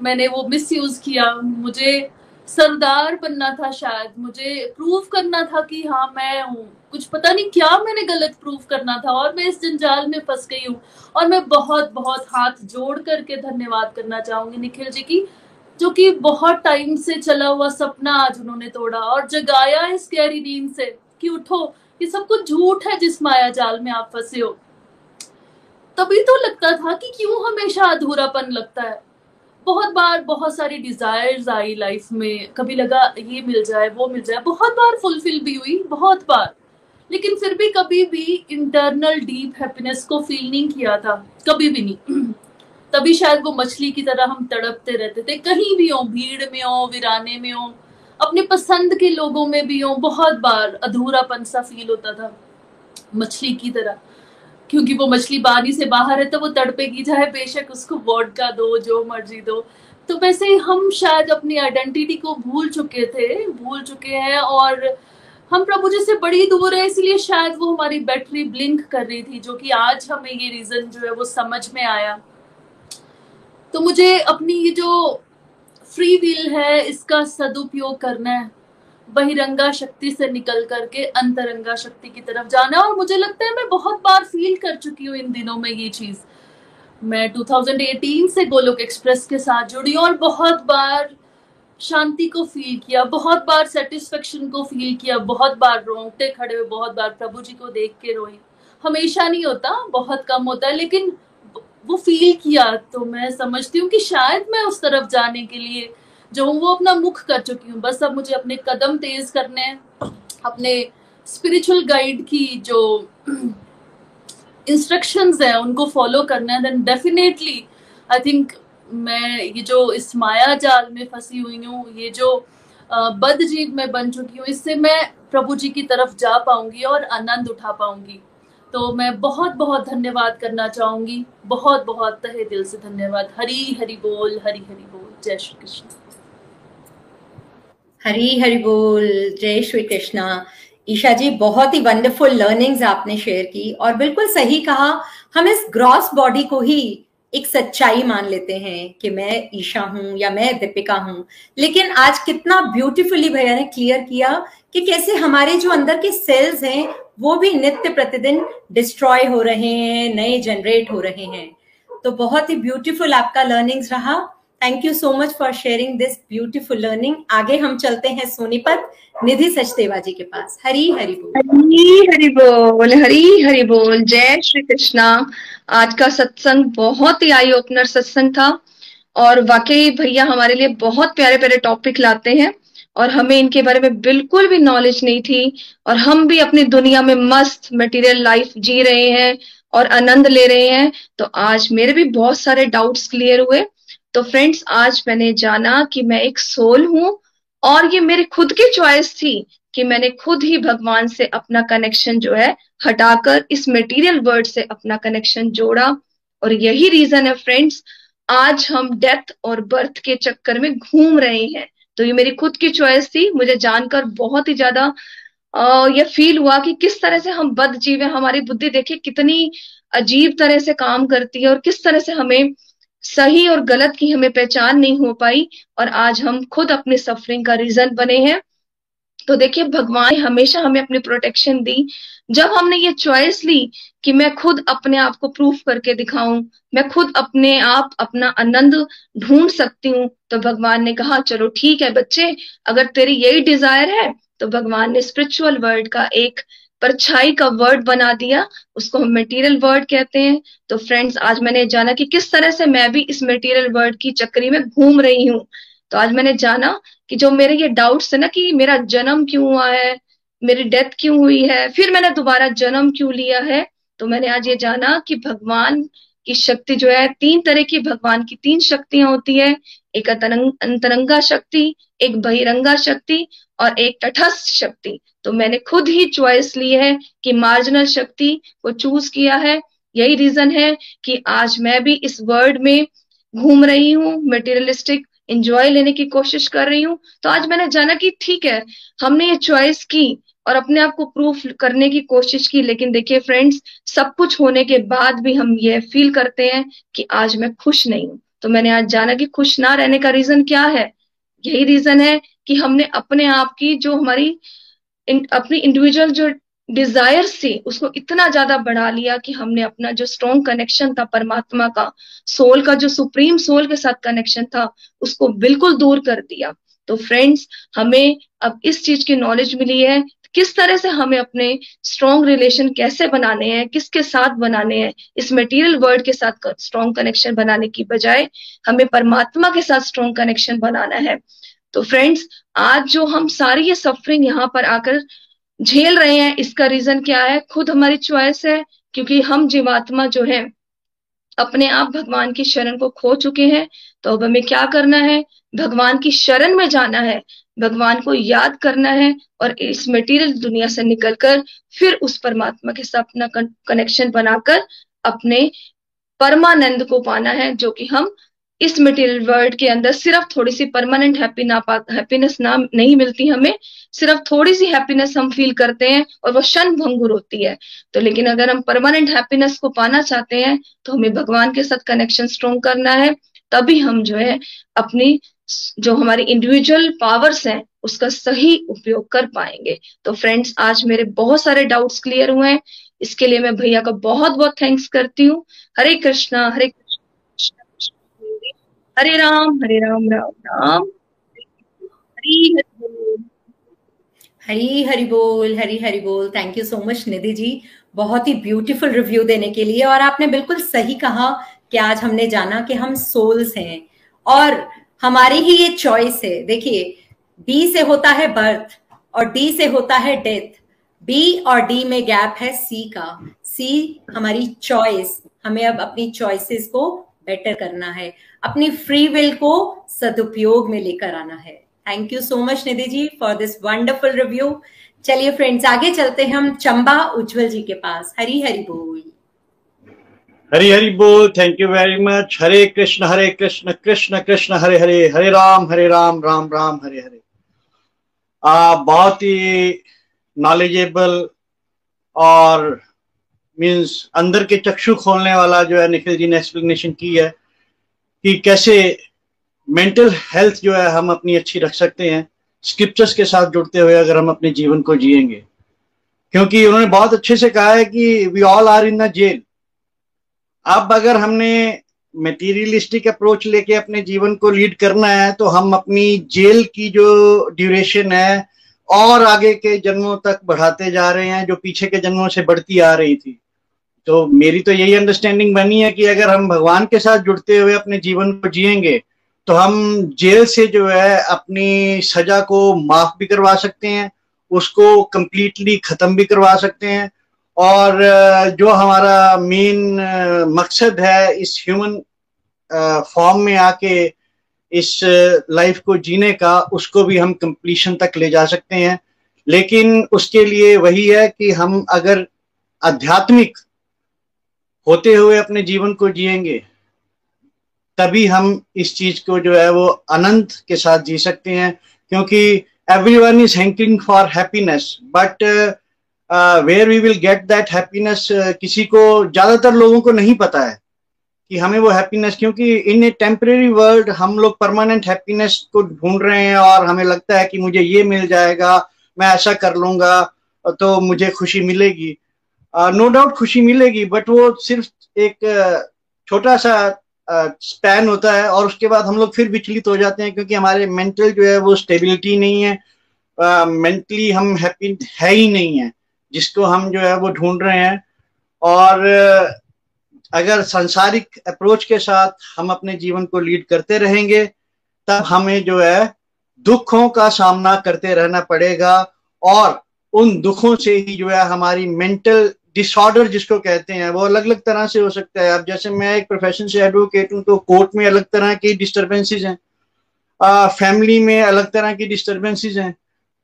मैंने वो मिस यूज़ किया। मुझे सरदार बनना था शायद, मुझे प्रूव करना था कि हाँ मैं हूँ। कुछ पता नहीं क्या मैंने गलत प्रूव करना था और मैं इस जंजाल में फंस गई हूँ। और मैं बहुत बहुत हाथ जोड़ करके धन्यवाद करना चाहूँगी निखिल जी की, जो कि बहुत टाइम से चला हुआ सपना आज उन्होंने तोड़ा और जगाया इस गहरी नींद से कि उठो, ये सब कुछ झूठ है जिस माया जाल में आप फंसे हो। तभी तो लगता था कि क्यों हमेशा अधूरापन लगता है। बहुत बार बहुत सारी डिजायर्स आई लाइफ में। कभी लगा ये मिल जाए, वो मिल जाए। बहुत बार फुलफिल भी हुई, बहुत बार। लेकिन फिर भी कभी भी इंटरनल डीप हैप्पीनेस को फील नहीं किया था। कभी भी नहीं। तभी शायद वो मछली की तरह हम तड़पते रहते थे। कहीं भी हो, भीड़ में हो, वीराने में हो, अपने पसंद के लोगों में भी हो, बहुत बार अधूरापन सा फील होता था। मछली की तरह। क्योंकि वो मछली पानी से बाहर है तो वो तड़पेगी, चाहे बेशक उसको वोट का दो, जो मर्ज़ी दो। तो वैसे हम शायद अपनी आइडेंटिटी को भूल चुके थे, भूल चुके हैं, और हम प्रभु जी से बड़ी दूर है, इसलिए शायद वो हमारी बैटरी ब्लिंक कर रही थी, जो कि आज हमें ये रीजन जो है वो समझ में आया। तो मुझे अपनी ये जो फ्री विल है, इसका सदुपयोग करना है। बहिरंगा शक्ति से निकल करके अंतरंगा शक्ति की तरफ़ जाना और मुझे लगता है मैं बहुत बार फील कर चुकी हूँ इन दिनों में ये चीज़। मैं 2018 से गोलोक एक्सप्रेस के साथ जुड़ी और बहुत बार शांति को फील किया, बहुत बार सेटिस्फेक्शन को फील किया, बहुत बार रोंगटे खड़े हुए, बहुत बार प्रभु जी को देख के रोई। हमेशा नहीं होता, बहुत कम होता है, लेकिन वो फील किया तो मैं समझती हूँ कि शायद मैं उस तरफ़ जाने के लिए जो हूँ, वो अपना मुख कर चुकी हूँ। बस अब मुझे अपने कदम तेज करने हैं, अपने स्पिरिचुअल गाइड की जो इंस्ट्रक्शंस है, उनको फॉलो करना है। देन डेफिनेटली आई थिंक मैं ये जो इस माया जाल में फंसी हुई हूँ, ये जो बद जीव में बन चुकी हूँ, इससे मैं प्रभु जी की तरफ़ जा पाऊँगी और आनंद उठा पाऊँगी। तो मैं बहुत बहुत धन्यवाद करना चाहूँगी। बहुत बहुत तहे दिल से धन्यवाद। हरी हरि बोल हरी हरि बोल। जय श्री कृष्ण। हरी हरी बोल, जय श्री कृष्णा। ईशा जी, बहुत ही वंडरफुल लर्निंग्स आपने शेयर की और बिल्कुल सही कहा, हम इस ग्रॉस बॉडी को ही एक सच्चाई मान लेते हैं कि मैं ईशा हूँ या मैं दीपिका हूँ। लेकिन आज कितना ब्यूटीफुली भैया ने क्लियर किया कि कैसे हमारे जो अंदर के सेल्स हैं, वो भी नित्य प्रतिदिन डिस्ट्रॉय हो रहे हैं, नए जनरेट हो रहे हैं। तो बहुत ही ब्यूटीफुल आपका लर्निंग्स रहा। Thank you so much for sharing this beautiful learning आगे हम चलते हैं सोनीपत, निधि सचदेवा जी के पास। हरी हरि बोल। हरी हरि बोल, हरी हरि बोल। जय श्री कृष्णा। आज का सत्संग बहुत ही आई ओपनर सत्संग था और वाकई भैया हमारे लिए बहुत प्यारे प्यारे टॉपिक लाते हैं और हमें इनके बारे में बिल्कुल भी नॉलेज नहीं थी और हम भी अपनी दुनिया में मस्त मटेरियल लाइफ जी रहे हैं और आनंद ले रहे हैं। तो आज मेरे भी बहुत सारे डाउट्स क्लियर हुए। तो फ्रेंड्स आज मैंने जाना कि मैं एक सोल हूँ और ये मेरी खुद की चॉइस थी कि मैंने खुद ही भगवान से अपना कनेक्शन जो है हटाकर इस मटेरियल वर्ड से अपना कनेक्शन जोड़ा और यही रीजन है फ्रेंड्स आज हम डेथ और बर्थ के चक्कर में घूम रहे हैं। तो ये मेरी खुद की चॉइस थी। मुझे जानकर बहुत ही ज़्यादा ये फील हुआ कि किस तरह से हम बद जीव है। हमारी बुद्धि देखिए कितनी अजीब तरह से काम करती है और किस तरह से हमें सही और गलत की हमें पहचान नहीं हो पाई और आज हम खुद अपने सफरिंग का रीजन बने हैं। तो देखिए, भगवान हमेशा हमें अपनी प्रोटेक्शन दी। जब हमने ये चॉइस ली कि मैं खुद अपने आप को प्रूफ करके दिखाऊँ, मैं खुद अपने आप अपना आनंद ढूंढ सकती हूँ तो भगवान ने कहा, चलो ठीक है बच्चे, अगर तेरी यही डिज़ायर है तो भगवान ने स्पिरिचुअल वर्ल्ड का एक परछाई का वर्ड बना दिया, उसको हम मटेरियल वर्ड कहते हैं। तो फ्रेंड्स आज मैंने जाना कि किस तरह से मैं भी इस मटेरियल वर्ड की चक्री में घूम रही हूँ। तो आज मैंने जाना कि जो मेरे ये डाउट्स है ना कि मेरा जन्म क्यों हुआ है, मेरी डेथ क्यों हुई है, फिर मैंने दोबारा जन्म क्यों लिया है तो मैंने आज ये जाना कि भगवान की शक्ति जो है, तीन तरह की भगवान की तीन शक्तियाँ होती है। एक अंतरंगा शक्ति, एक बहिरंगा शक्ति और एक तटस्थ शक्ति। तो मैंने खुद ही चॉइस ली है कि मार्जिनल शक्ति को चूज़ किया है। यही रीजन है कि आज मैं भी इस वर्ल्ड में घूम रही हूँ मेटीरियलिस्टिक इंजॉय लेने की कोशिश कर रही हूँ। तो आज मैंने जाना कि ठीक है, हमने ये चॉइस की और अपने आप को प्रूफ करने की कोशिश की। लेकिन देखिए फ्रेंड्स सब कुछ होने के बाद भी हम ये फील करते हैं कि आज मैं खुश नहीं हूँ। तो मैंने आज जाना कि खुश ना रहने का रीजन क्या है? यही रीजन है कि हमने अपने आप की जो हमारी इन, अपनी इंडिविजुअल जो डिज़ायर से उसको इतना ज़्यादा बढ़ा लिया कि हमने अपना जो स्ट्रॉन्ग कनेक्शन था परमात्मा का सोल का जो सुप्रीम सोल के साथ कनेक्शन था उसको बिल्कुल दूर कर दिया। तो फ्रेंड्स हमें अब इस चीज़ की नॉलेज मिली है किस तरह से हमें अपने स्ट्रॉन्ग रिलेशन कैसे बनाने हैं, किसके साथ बनाने हैं, इस मटेरियल वर्ल्ड के साथ स्ट्रॉन्ग कनेक्शन बनाने की बजाय हमें परमात्मा के साथ स्ट्रॉन्ग कनेक्शन बनाना है। तो फ्रेंड्स आज जो हम सारी ये सफरिंग यहाँ पर आकर झेल रहे हैं, इसका रीजन क्या है? खुद हमारी चॉइस है, क्योंकि हम जीवात्मा जो है अपने आप भगवान की शरण को खो चुके हैं तो अब हमें क्या करना है? भगवान की शरण में जाना है। भगवान को याद करना है और इस मटेरियल दुनिया से निकलकर फिर उस परमात्मा के साथ अपना कनेक्शन बनाकर अपने परमानंद को पाना है, जो कि हम इस मटेरियल वर्ल्ड के अंदर सिर्फ़ थोड़ी सी परमानेंट हैप्पी ना हैप्पीनेस ना, नहीं मिलती हमें। सिर्फ़ थोड़ी सी हैप्पीनेस हम फील करते हैं और वो क्षण भंगुर होती है। तो लेकिन अगर हम परमानेंट हैप्पीनेस को पाना चाहते हैं तो हमें भगवान के साथ कनेक्शन स्ट्रोंग करना है। तभी हम जो है अपनी जो हमारी इंडिविजुअल पावर्स हैं, उसका सही उपयोग कर पाएँगे। तो फ्रेंड्स आज मेरे बहुत सारे डाउट्स क्लियर हुए हैं। इसके लिए मैं भैया का बहुत बहुत थैंक्स करती हूँ। हरे कृष्णा, हरे हरे राम हरे राम राम राम। हरी हरी हरी बोल, हरी हरी बोल। Thank you so much Nidhi ji. बहुत ही ब्यूटीफुल रिव्यू देने के लिए। और आपने बिल्कुल सही कहा कि आज हमने जाना कि हम सोल्स हैं। और हमारी ही ये चॉइस है। देखिए बी से होता है बर्थ और डी से होता है डेथ बी और डी में गैप है सी का। सी हमारी चॉइस हमें अब अपनी चॉइसेस को बेटर करना है। अपनी फ्री विल को सदुपयोग में लेकर आना है। Thank you so much Nidhi ji for this wonderful review चलिए फ्रेंड्स आगे चलते हैं हम चंबा उज्जवल जी के पास। हरी हरी बोल। हरी हरी बोल thank you very much Hare Krishna Hare Krishna Krishna Krishna Hare Hare Hare Ram Hare Ram Ram Ram Hare Hare. आ, बहुत ही नॉलेजेबल और मीन्स अंदर के चक्षु खोलने वाला जो है निखिल जी ने एक्सप्लेनेशन की है। कि कैसे मेंटल हेल्थ जो है हम अपनी अच्छी रख सकते हैं। स्क्रिप्चर्स के साथ जुड़ते हुए अगर हम अपने जीवन को जिएँगे। क्योंकि उन्होंने बहुत अच्छे से कहा है कि we all are in the jail अब अगर हमने मेटीरियलिस्टिक अप्रोच लेके अपने जीवन को लीड करना है तो हम अपनी जेल की जो ड्यूरेशन है, और आगे के जन्मों तक बढ़ाते जा रहे हैं, जो पीछे के जन्मों से बढ़ती आ रही थी। तो मेरी तो यही अंडरस्टैंडिंग बनी है कि अगर हम भगवान के साथ जुड़ते हुए अपने जीवन को जिएँगे तो हम जेल से जो है अपनी सजा को माफ़ भी करवा सकते हैं, उसको कंप्लीटली खत्म भी करवा सकते हैं। और जो हमारा मेन मकसद है इस ह्यूमन फॉर्म में आके इस लाइफ को जीने का, उसको भी हम कंप्लीशन तक ले जा सकते हैं। लेकिन उसके लिए वही है कि हम अगर आध्यात्मिक होते हुए अपने जीवन को जिएँगे, तभी हम इस चीज़ को जो है वो अनंत के साथ जी सकते हैं, क्योंकि every one is hankering for happiness but where we will get that happiness किसी को, ज़्यादातर लोगों को नहीं पता है कि हमें वो हैप्पीनेस क्योंकि इन ए टेम्परेरी वर्ल्ड हम लोग परमानेंट हैप्पीनेस को ढूंढ रहे हैं और हमें लगता है कि मुझे ये मिल जाएगा, मैं ऐसा कर लूँगा तो मुझे खुशी मिलेगी। नो uh, डाउट खुशी मिलेगी बट वो सिर्फ़ एक छोटा सा स्पैन uh, होता है और उसके बाद हम लोग फिर विचलित हो जाते हैं क्योंकि हमारे मेंटल जो है वो स्टेबिलिटी नहीं है। मेंटली uh, हम हैप्पी है ही नहीं है जिसको हम जो है वो ढूंढ रहे हैं। और अगर सांसारिक अप्रोच के साथ हम अपने जीवन को लीड करते रहेंगे तब हमें जो है दुखों का सामना करते रहना पड़ेगा और उन दुखों से ही जो है हमारी मेंटल डिसऑर्डर जिसको कहते हैं, वो अलग अलग तरह से हो सकता है। अब जैसे मैं एक प्रोफेशन से एडवोकेट हूँ तो कोर्ट में अलग तरह की डिस्टर्बेंसेज हैं। फैमिली में अलग तरह की डिस्टर्बेंसेज हैं।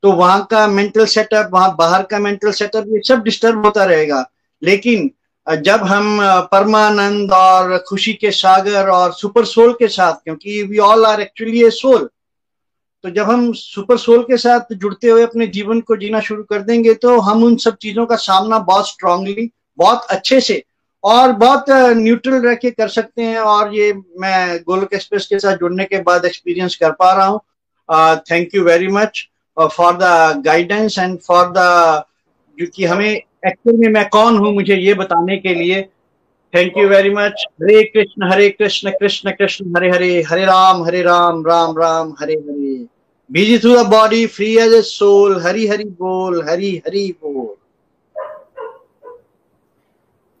तो वहाँ का मेंटल सेटअप वहाँ बाहर का मेंटल सेटअप ये सब डिस्टर्ब होता रहेगा। लेकिन जब हम परमानंद और खुशी के सागर और सुपर सोल के साथ, क्योंकि we all are actually a soul तो जब हम सुपर सोल के साथ जुड़ते हुए अपने जीवन को जीना शुरू कर देंगे तो हम उन सब चीज़ों का सामना बहुत स्ट्रांगली बहुत अच्छे से और बहुत न्यूट्रल रह के कर सकते हैं और ये मैं गोलक एक्सप्रेस के साथ जुड़ने के बाद एक्सपीरियंस कर पा रहा हूँ। Thank you very much for the guidance and for the क्योंकि हमें एक्चुअल में मैं कौन हूँ मुझे ये बताने के लिए। Thank you very much Hare Krishna Hare Krishna Krishna Krishna, Hare Hare Hare Ram Hare Ram Ram Ram, Hare Hare. Busy through the body free as a soul Hari Hari बोल, हरी हरी बोल।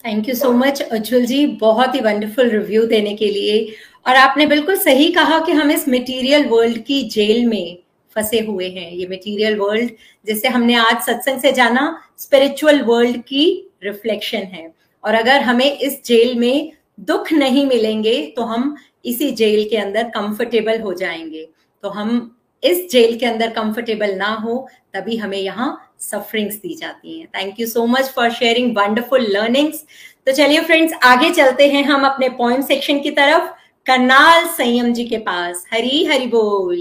Thank you so much Ujjwal ji बहुत ही wonderful review देने के लिए। और आपने बिल्कुल सही कहा कि हम इस मटेरियल वर्ल्ड की जेल में फंसे हुए हैं। ये मटेरियल वर्ल्ड जिसे हमने आज सत्संग से जाना स्पिरिचुअल वर्ल्ड की रिफ्लेक्शन है। और अगर हमें इस जेल में दुख नहीं मिलेंगे तो हम इसी जेल के अंदर कंफर्टेबल हो जाएँगे। तो हम इस जेल के अंदर कंफर्टेबल ना हो, तभी हमें यहाँ सफरिंग्स दी जाती हैं। Thank you so much for sharing wonderful learnings तो चलिए फ्रेंड्स आगे चलते हैं हम अपने पॉइंट सेक्शन की तरफ़। करनाल संयम जी के पास। हरी हरि बोल।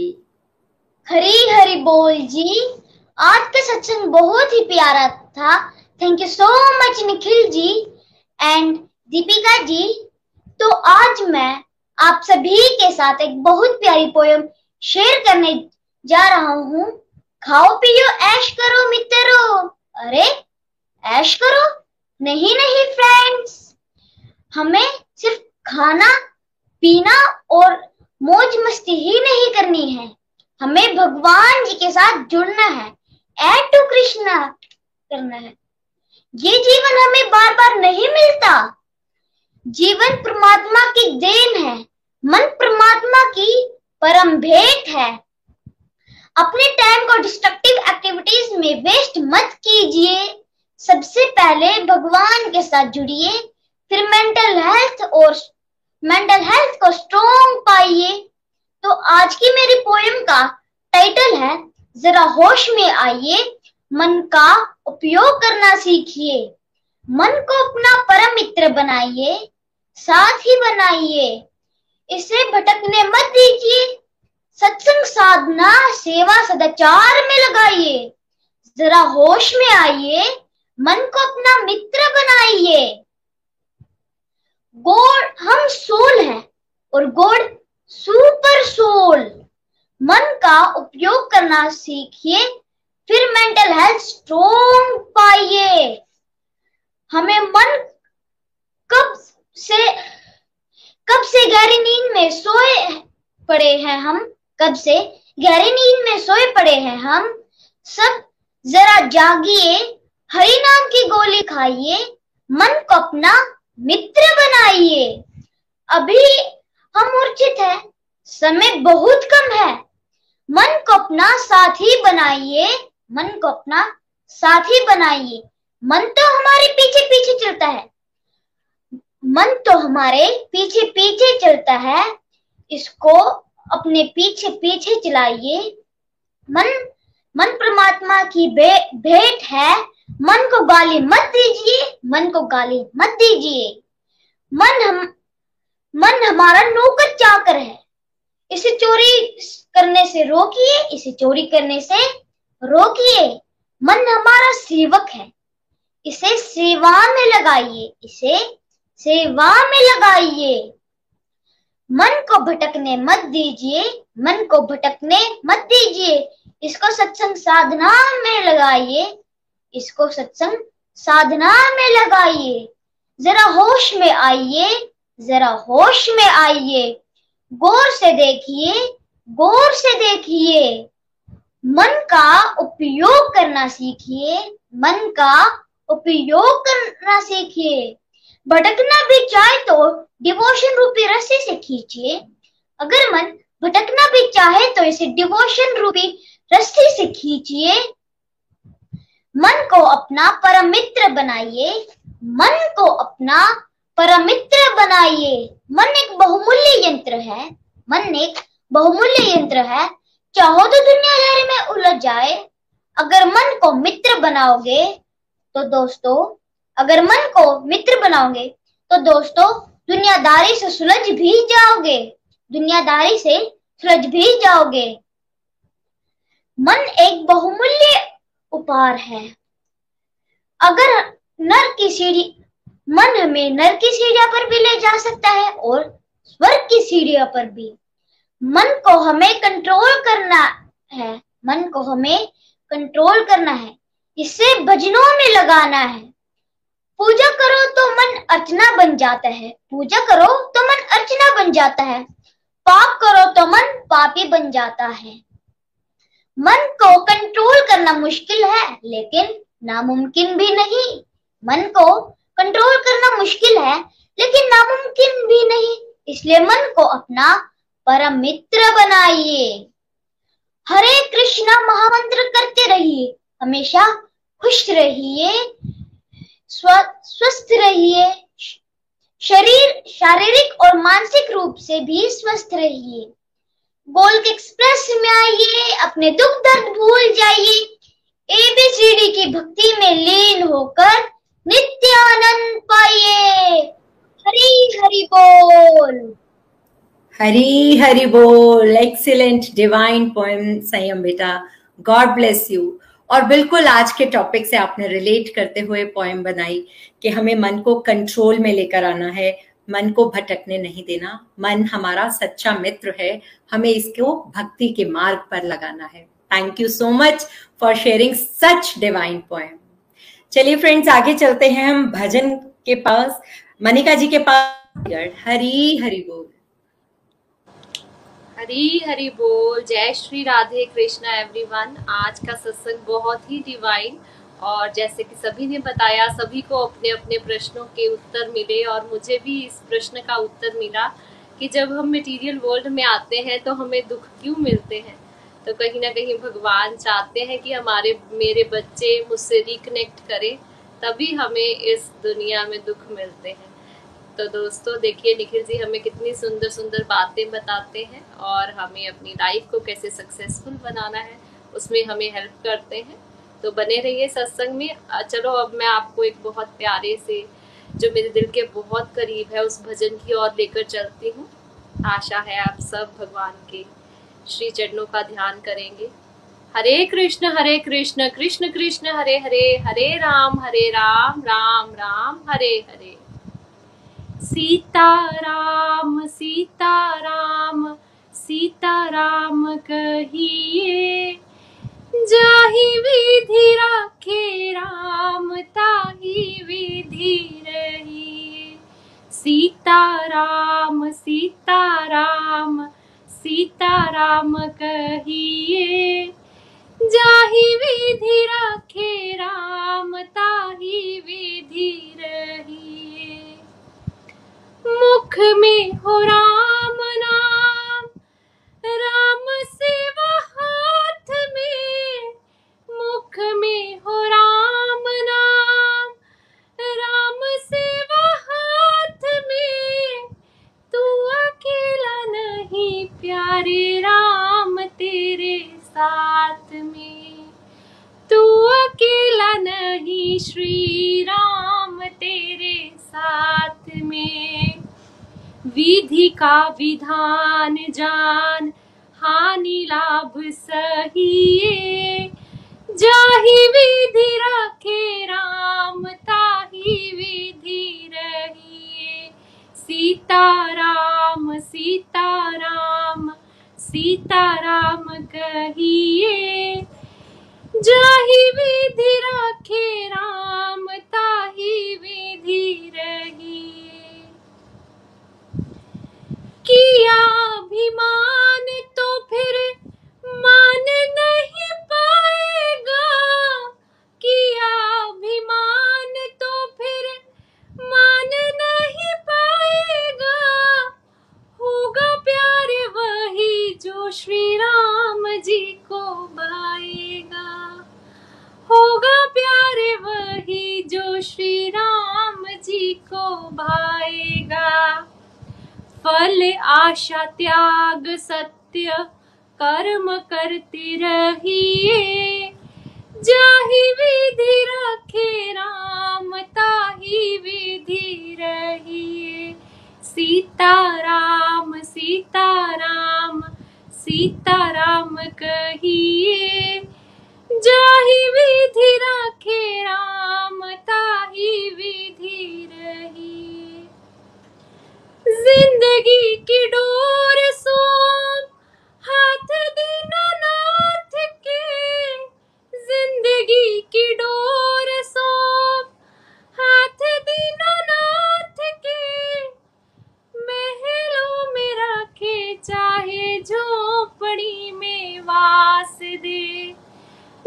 हरी हरी बोल जी। आज का सत्संग बहुत ही प्यारा था। Thank you so much Nikhil ji and Deepika ji. तो आज मैं आप सभी के साथ एक बहुत प्यारी पोयम शेयर करने जा रहा हूँ। खाओ, पियो, ऐश करो, मित्रों। अरे, ऐश करो? नहीं नहीं फ्रेंड्स हमें सिर्फ़ खाना, पीना और मौज मस्ती ही नहीं करनी है। हमें भगवान जी के साथ जुड़ना है एड टू कृष्णा करना है। ये जीवन हमें बार बार नहीं मिलता। जीवन परमात्मा की देन है, मन परमात्मा की परम भेंट है। अपने टाइम को डिस्ट्रक्टिव एक्टिविटीज़ में वेस्ट मत कीजिए। सबसे पहले भगवान के साथ जुड़िए, फिर मेंटल हेल्थ और मेंटल हेल्थ को स्ट्रोंग पाइए। तो आज की मेरी पोएम का टाइटल है, जरा होश में आइए, मन का उपयोग करना सीखिए। मन को अपना परम मित्र बनाइए, साथ ही बनाइए। इसे भटकने मत दीजिए। सत्संग साधना, सेवा सदाचार में लगाइए। जरा होश में आइए, मन को अपना मित्र बनाइए। गोड़, हम सोल हैं और गोड़ सुपर सोल। मन का उपयोग करना सीखिए, फिर मेंटल हेल्थ स्ट्रोंग पाइए। हमें मन कब से कब से गहरी नींद में सोए पड़े हैं हम? कब से? गहरी नींद में सोए पड़े हैं हम। सब जरा जागिए, हरि नाम की गोली खाइए, मन को अपना मित्र बनाइए। अभी हम मूर्छित है, समय बहुत कम है। मन को अपना साथी बनाइए, मन को अपना साथी बनाइए। मन तो हमारे पीछे पीछे चलता है। मन तो हमारे पीछे पीछे चलता है। इसको अपने पीछे पीछे चलाइए। मन मन परमात्मा की भेंट है। मन को गाली मत दीजिए। मन को गाली मत दीजिए। मन हम, मन हमारा नौकर चाकर है। इसे चोरी करने से रोकिए, इसे चोरी करने से रोकिए। मन हमारा सेवक है। इसे सेवा में लगाइए, इसे सेवा में लगाइए। मन को भटकने मत दीजिए, मन को भटकने मत दीजिए। इसको सत्संग साधना में लगाइए, इसको सत्संग साधना में लगाइए। जरा होश में आइए, जरा होश में आइए। गौर से देखिए, गौर से देखिए। मन का उपयोग करना सीखिए, मन का उपयोग करना सीखिए। भटकना भी चाहे तो डिवोशन रूपी रस्सी से खींचिए। अगर मन भटकना भी चाहे तो इसे डिवोशन रूपी रस्सी से खींचिए। मन को अपना परम मित्र बनाइए। मन को अपना परम मित्र बनाइए। मन एक बहुमूल्य यंत्र है। मन एक बहुमूल्य यंत्र है। चाहो तो दुनियादारी में उलझ जाए। अगर मन को मित्र बनाओगे तो दोस्तों अगर मन को मित्र बनाओगे तो दोस्तों, दुनियादारी से सुलझ भी जाओगे। दुनियादारी से सुलझ भी जाओगे। मन एक बहुमूल्य उपहार है। अगर नर की सीढ़ी, मन हमें नर की सीढ़िया पर भी ले जा सकता है और स्वर्ग की सीढ़िया पर भी। मन को हमें कंट्रोल करना है। मन को हमें कंट्रोल करना है। इसे भजनों में लगाना है। पूजा करो तो मन अर्चना बन जाता है। पूजा करो तो मन अर्चना बन जाता है। पाप करो तो मन पापी बन जाता है। मन को कंट्रोल करना मुश्किल है, लेकिन नामुमकिन भी नहीं। मन को कंट्रोल करना मुश्किल है, लेकिन नामुमकिन भी नहीं। इसलिए मन को अपना परम मित्र बनाइए। हरे कृष्णा महामंत्र करते रहिए। हमेशा खुश रहिए। स्वस्थ रहिए। शरीर, शारीरिक और मानसिक रूप से भी स्वस्थ रहिए। गोल्क एक्सप्रेस में आइए, अपने दुख दर्द भूल जाइए। एबीसीडी की भक्ति में लीन होकर नित्य आनंद पाइए। हरी, हरि बोल। हरी, हरि बोल। एक्सीलेंट डिवाइन पोएम संयम बेटा। गॉड ब्लेस यू और बिल्कुल आज के टॉपिक से आपने रिलेट करते हुए पोएम बनाई कि हमें मन को कंट्रोल में लेकर आना है, मन को भटकने नहीं देना, मन हमारा सच्चा मित्र है, हमें इसको भक्ति के मार्ग पर लगाना है। Thank you so much for sharing such divine poem चलिए फ्रेंड्स आगे चलते हैं हम भजन के पास। मनिका जी के पास। हरी हरि बोल। हरी हरी बोल। जय श्री राधे कृष्णा एवरीवन आज का सत्संग बहुत ही डिवाइन और जैसे कि सभी ने बताया, सभी को अपने अपने प्रश्नों के उत्तर मिले और मुझे भी इस प्रश्न का उत्तर मिला कि जब हम मटेरियल वर्ल्ड में आते हैं तो हमें दुख क्यों मिलते हैं? तो कहीं ना कहीं भगवान चाहते हैं कि हमारे, मेरे बच्चे मुझसे रिकनेक्ट करें, तभी हमें इस दुनिया में दुख मिलते हैं। तो दोस्तों, देखिए, निखिल जी, हमें कितनी सुंदर सुंदर बातें बताते हैं और हमें अपनी लाइफ को कैसे सक्सेसफुल बनाना है, उसमें हमें हेल्प करते हैं। तो बने रहिए सत्संग में। चलो, अब मैं आपको एक बहुत प्यारे से, जो मेरे दिल के बहुत करीब है, उस भजन की ओर लेकर चलती हूँ। आशा है आप सब भगवान के श्री चरणों का ध्यान करेंगे। हरे कृष्ण हरे कृष्ण कृष्ण कृष्ण, हरे हरे हरे राम हरे राम राम राम, हरे हरे। सीताराम सीताराम सीताराम कहिए, जाही विधि राखे राम, ताही विधि रहिए। सीताराम सीताराम सीताराम कहिए, जाही विधि राखे राम, ताही विधि रहिए। मुख में हो राम नाम। राम सेवा हाथ में, मुख में हो राम नाम। राम सेवा हाथ में, तू अकेला नहीं प्यारे राम तेरे साथ में। तू अकेला नहीं श्री राम तेरे साथ में। विधि का विधान जान, हानि लाभ सहिए। जाहि विधि रखे, राम ताहि विधि रहिए। सीताराम सीता राम कहिए। जाहि विधि राखे राम ताहि विधि रही। किया अभिमान जो श्री राम जी को भाएगा। फल, आशा, त्याग, सत्य, कर्म करते रहिए। जाहि विधि रखे राम, ताहि विधि रहिए। सीता राम सीता राम सीता राम कहिए। जाहि विधि रखे राम, ताहि विधि रहिए ज़िंदगी की डोर सोम, हाथ दीनानाथ के। ज़िंदगी की डोर सोम, हाथ दीनानाथ के। महलों में रखे, चाहे झोपड़ी में वास दे।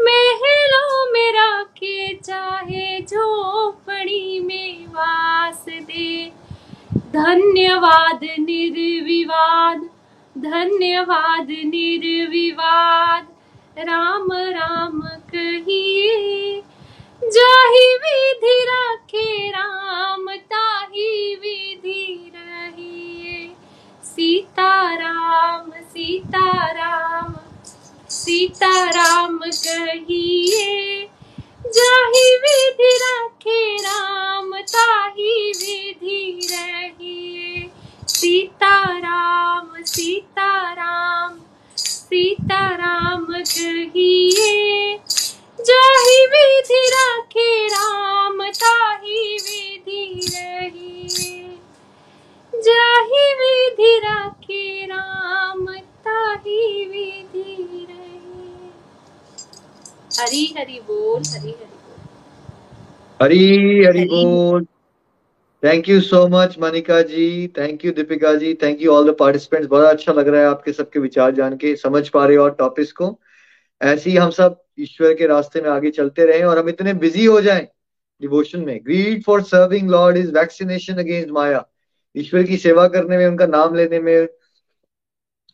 महलों में रखे चाहे झोपड़ी में वास दे। धन्यवाद निर्विवाद धन्यवाद निर्विवाद। राम राम कहिए, जाहि विधि रखे, राम ताहि विधि रहिए। सीताराम सीताराम सीताराम कहिए, जाहि विधि रखे राम, ताहि विधि रहिए। सीताराम सीताराम सीताराम कहिए, जाहि विधि रखे राम, ताहि विधि रहिए। जाहि विधि रखे राम, ताहि विधि रहिए। हरी हरी बोल हरी हरी हरी हरी हरी। बोल। Thank you so much Manika ji thank you Deepika ji thank you all the participants बड़ा अच्छा लग रहा है आपके सबके विचार जान के समझ पा रहे हो और टॉपिक्स को। ऐसे ही हम सब ईश्वर के रास्ते में आगे चलते रहे और हम इतने बिज़ी हो जाएँ डिवोशन में। Greed for serving Lord is vaccination against maya ईश्वर की सेवा करने में उनका नाम लेने में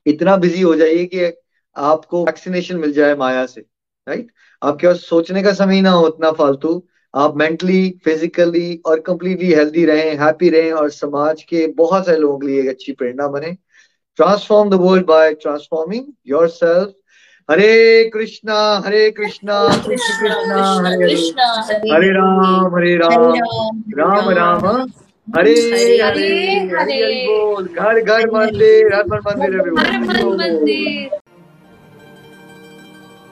इतना बिज़ी हो जाइए कि आपको वैक्सीनेशन मिल जाए माया से राइट आपके पास सोचने का समय ना हो उतना फालतू। आप मेंटली फिजिकली और कंप्लीटली हेल्दी रहें हैप्पी रहें और समाज के बहुत सारे लोगों के लिए एक अच्छी प्रेरणा बने। Transform the world by transforming yourself Hare Krishna Hare Krishna Krishna Krishna Hare Hare Hare Ram Hare Ram Ram Ram Hare Hare Hare Hare. बोल। घर घर मंदिर हर मन मंदिर।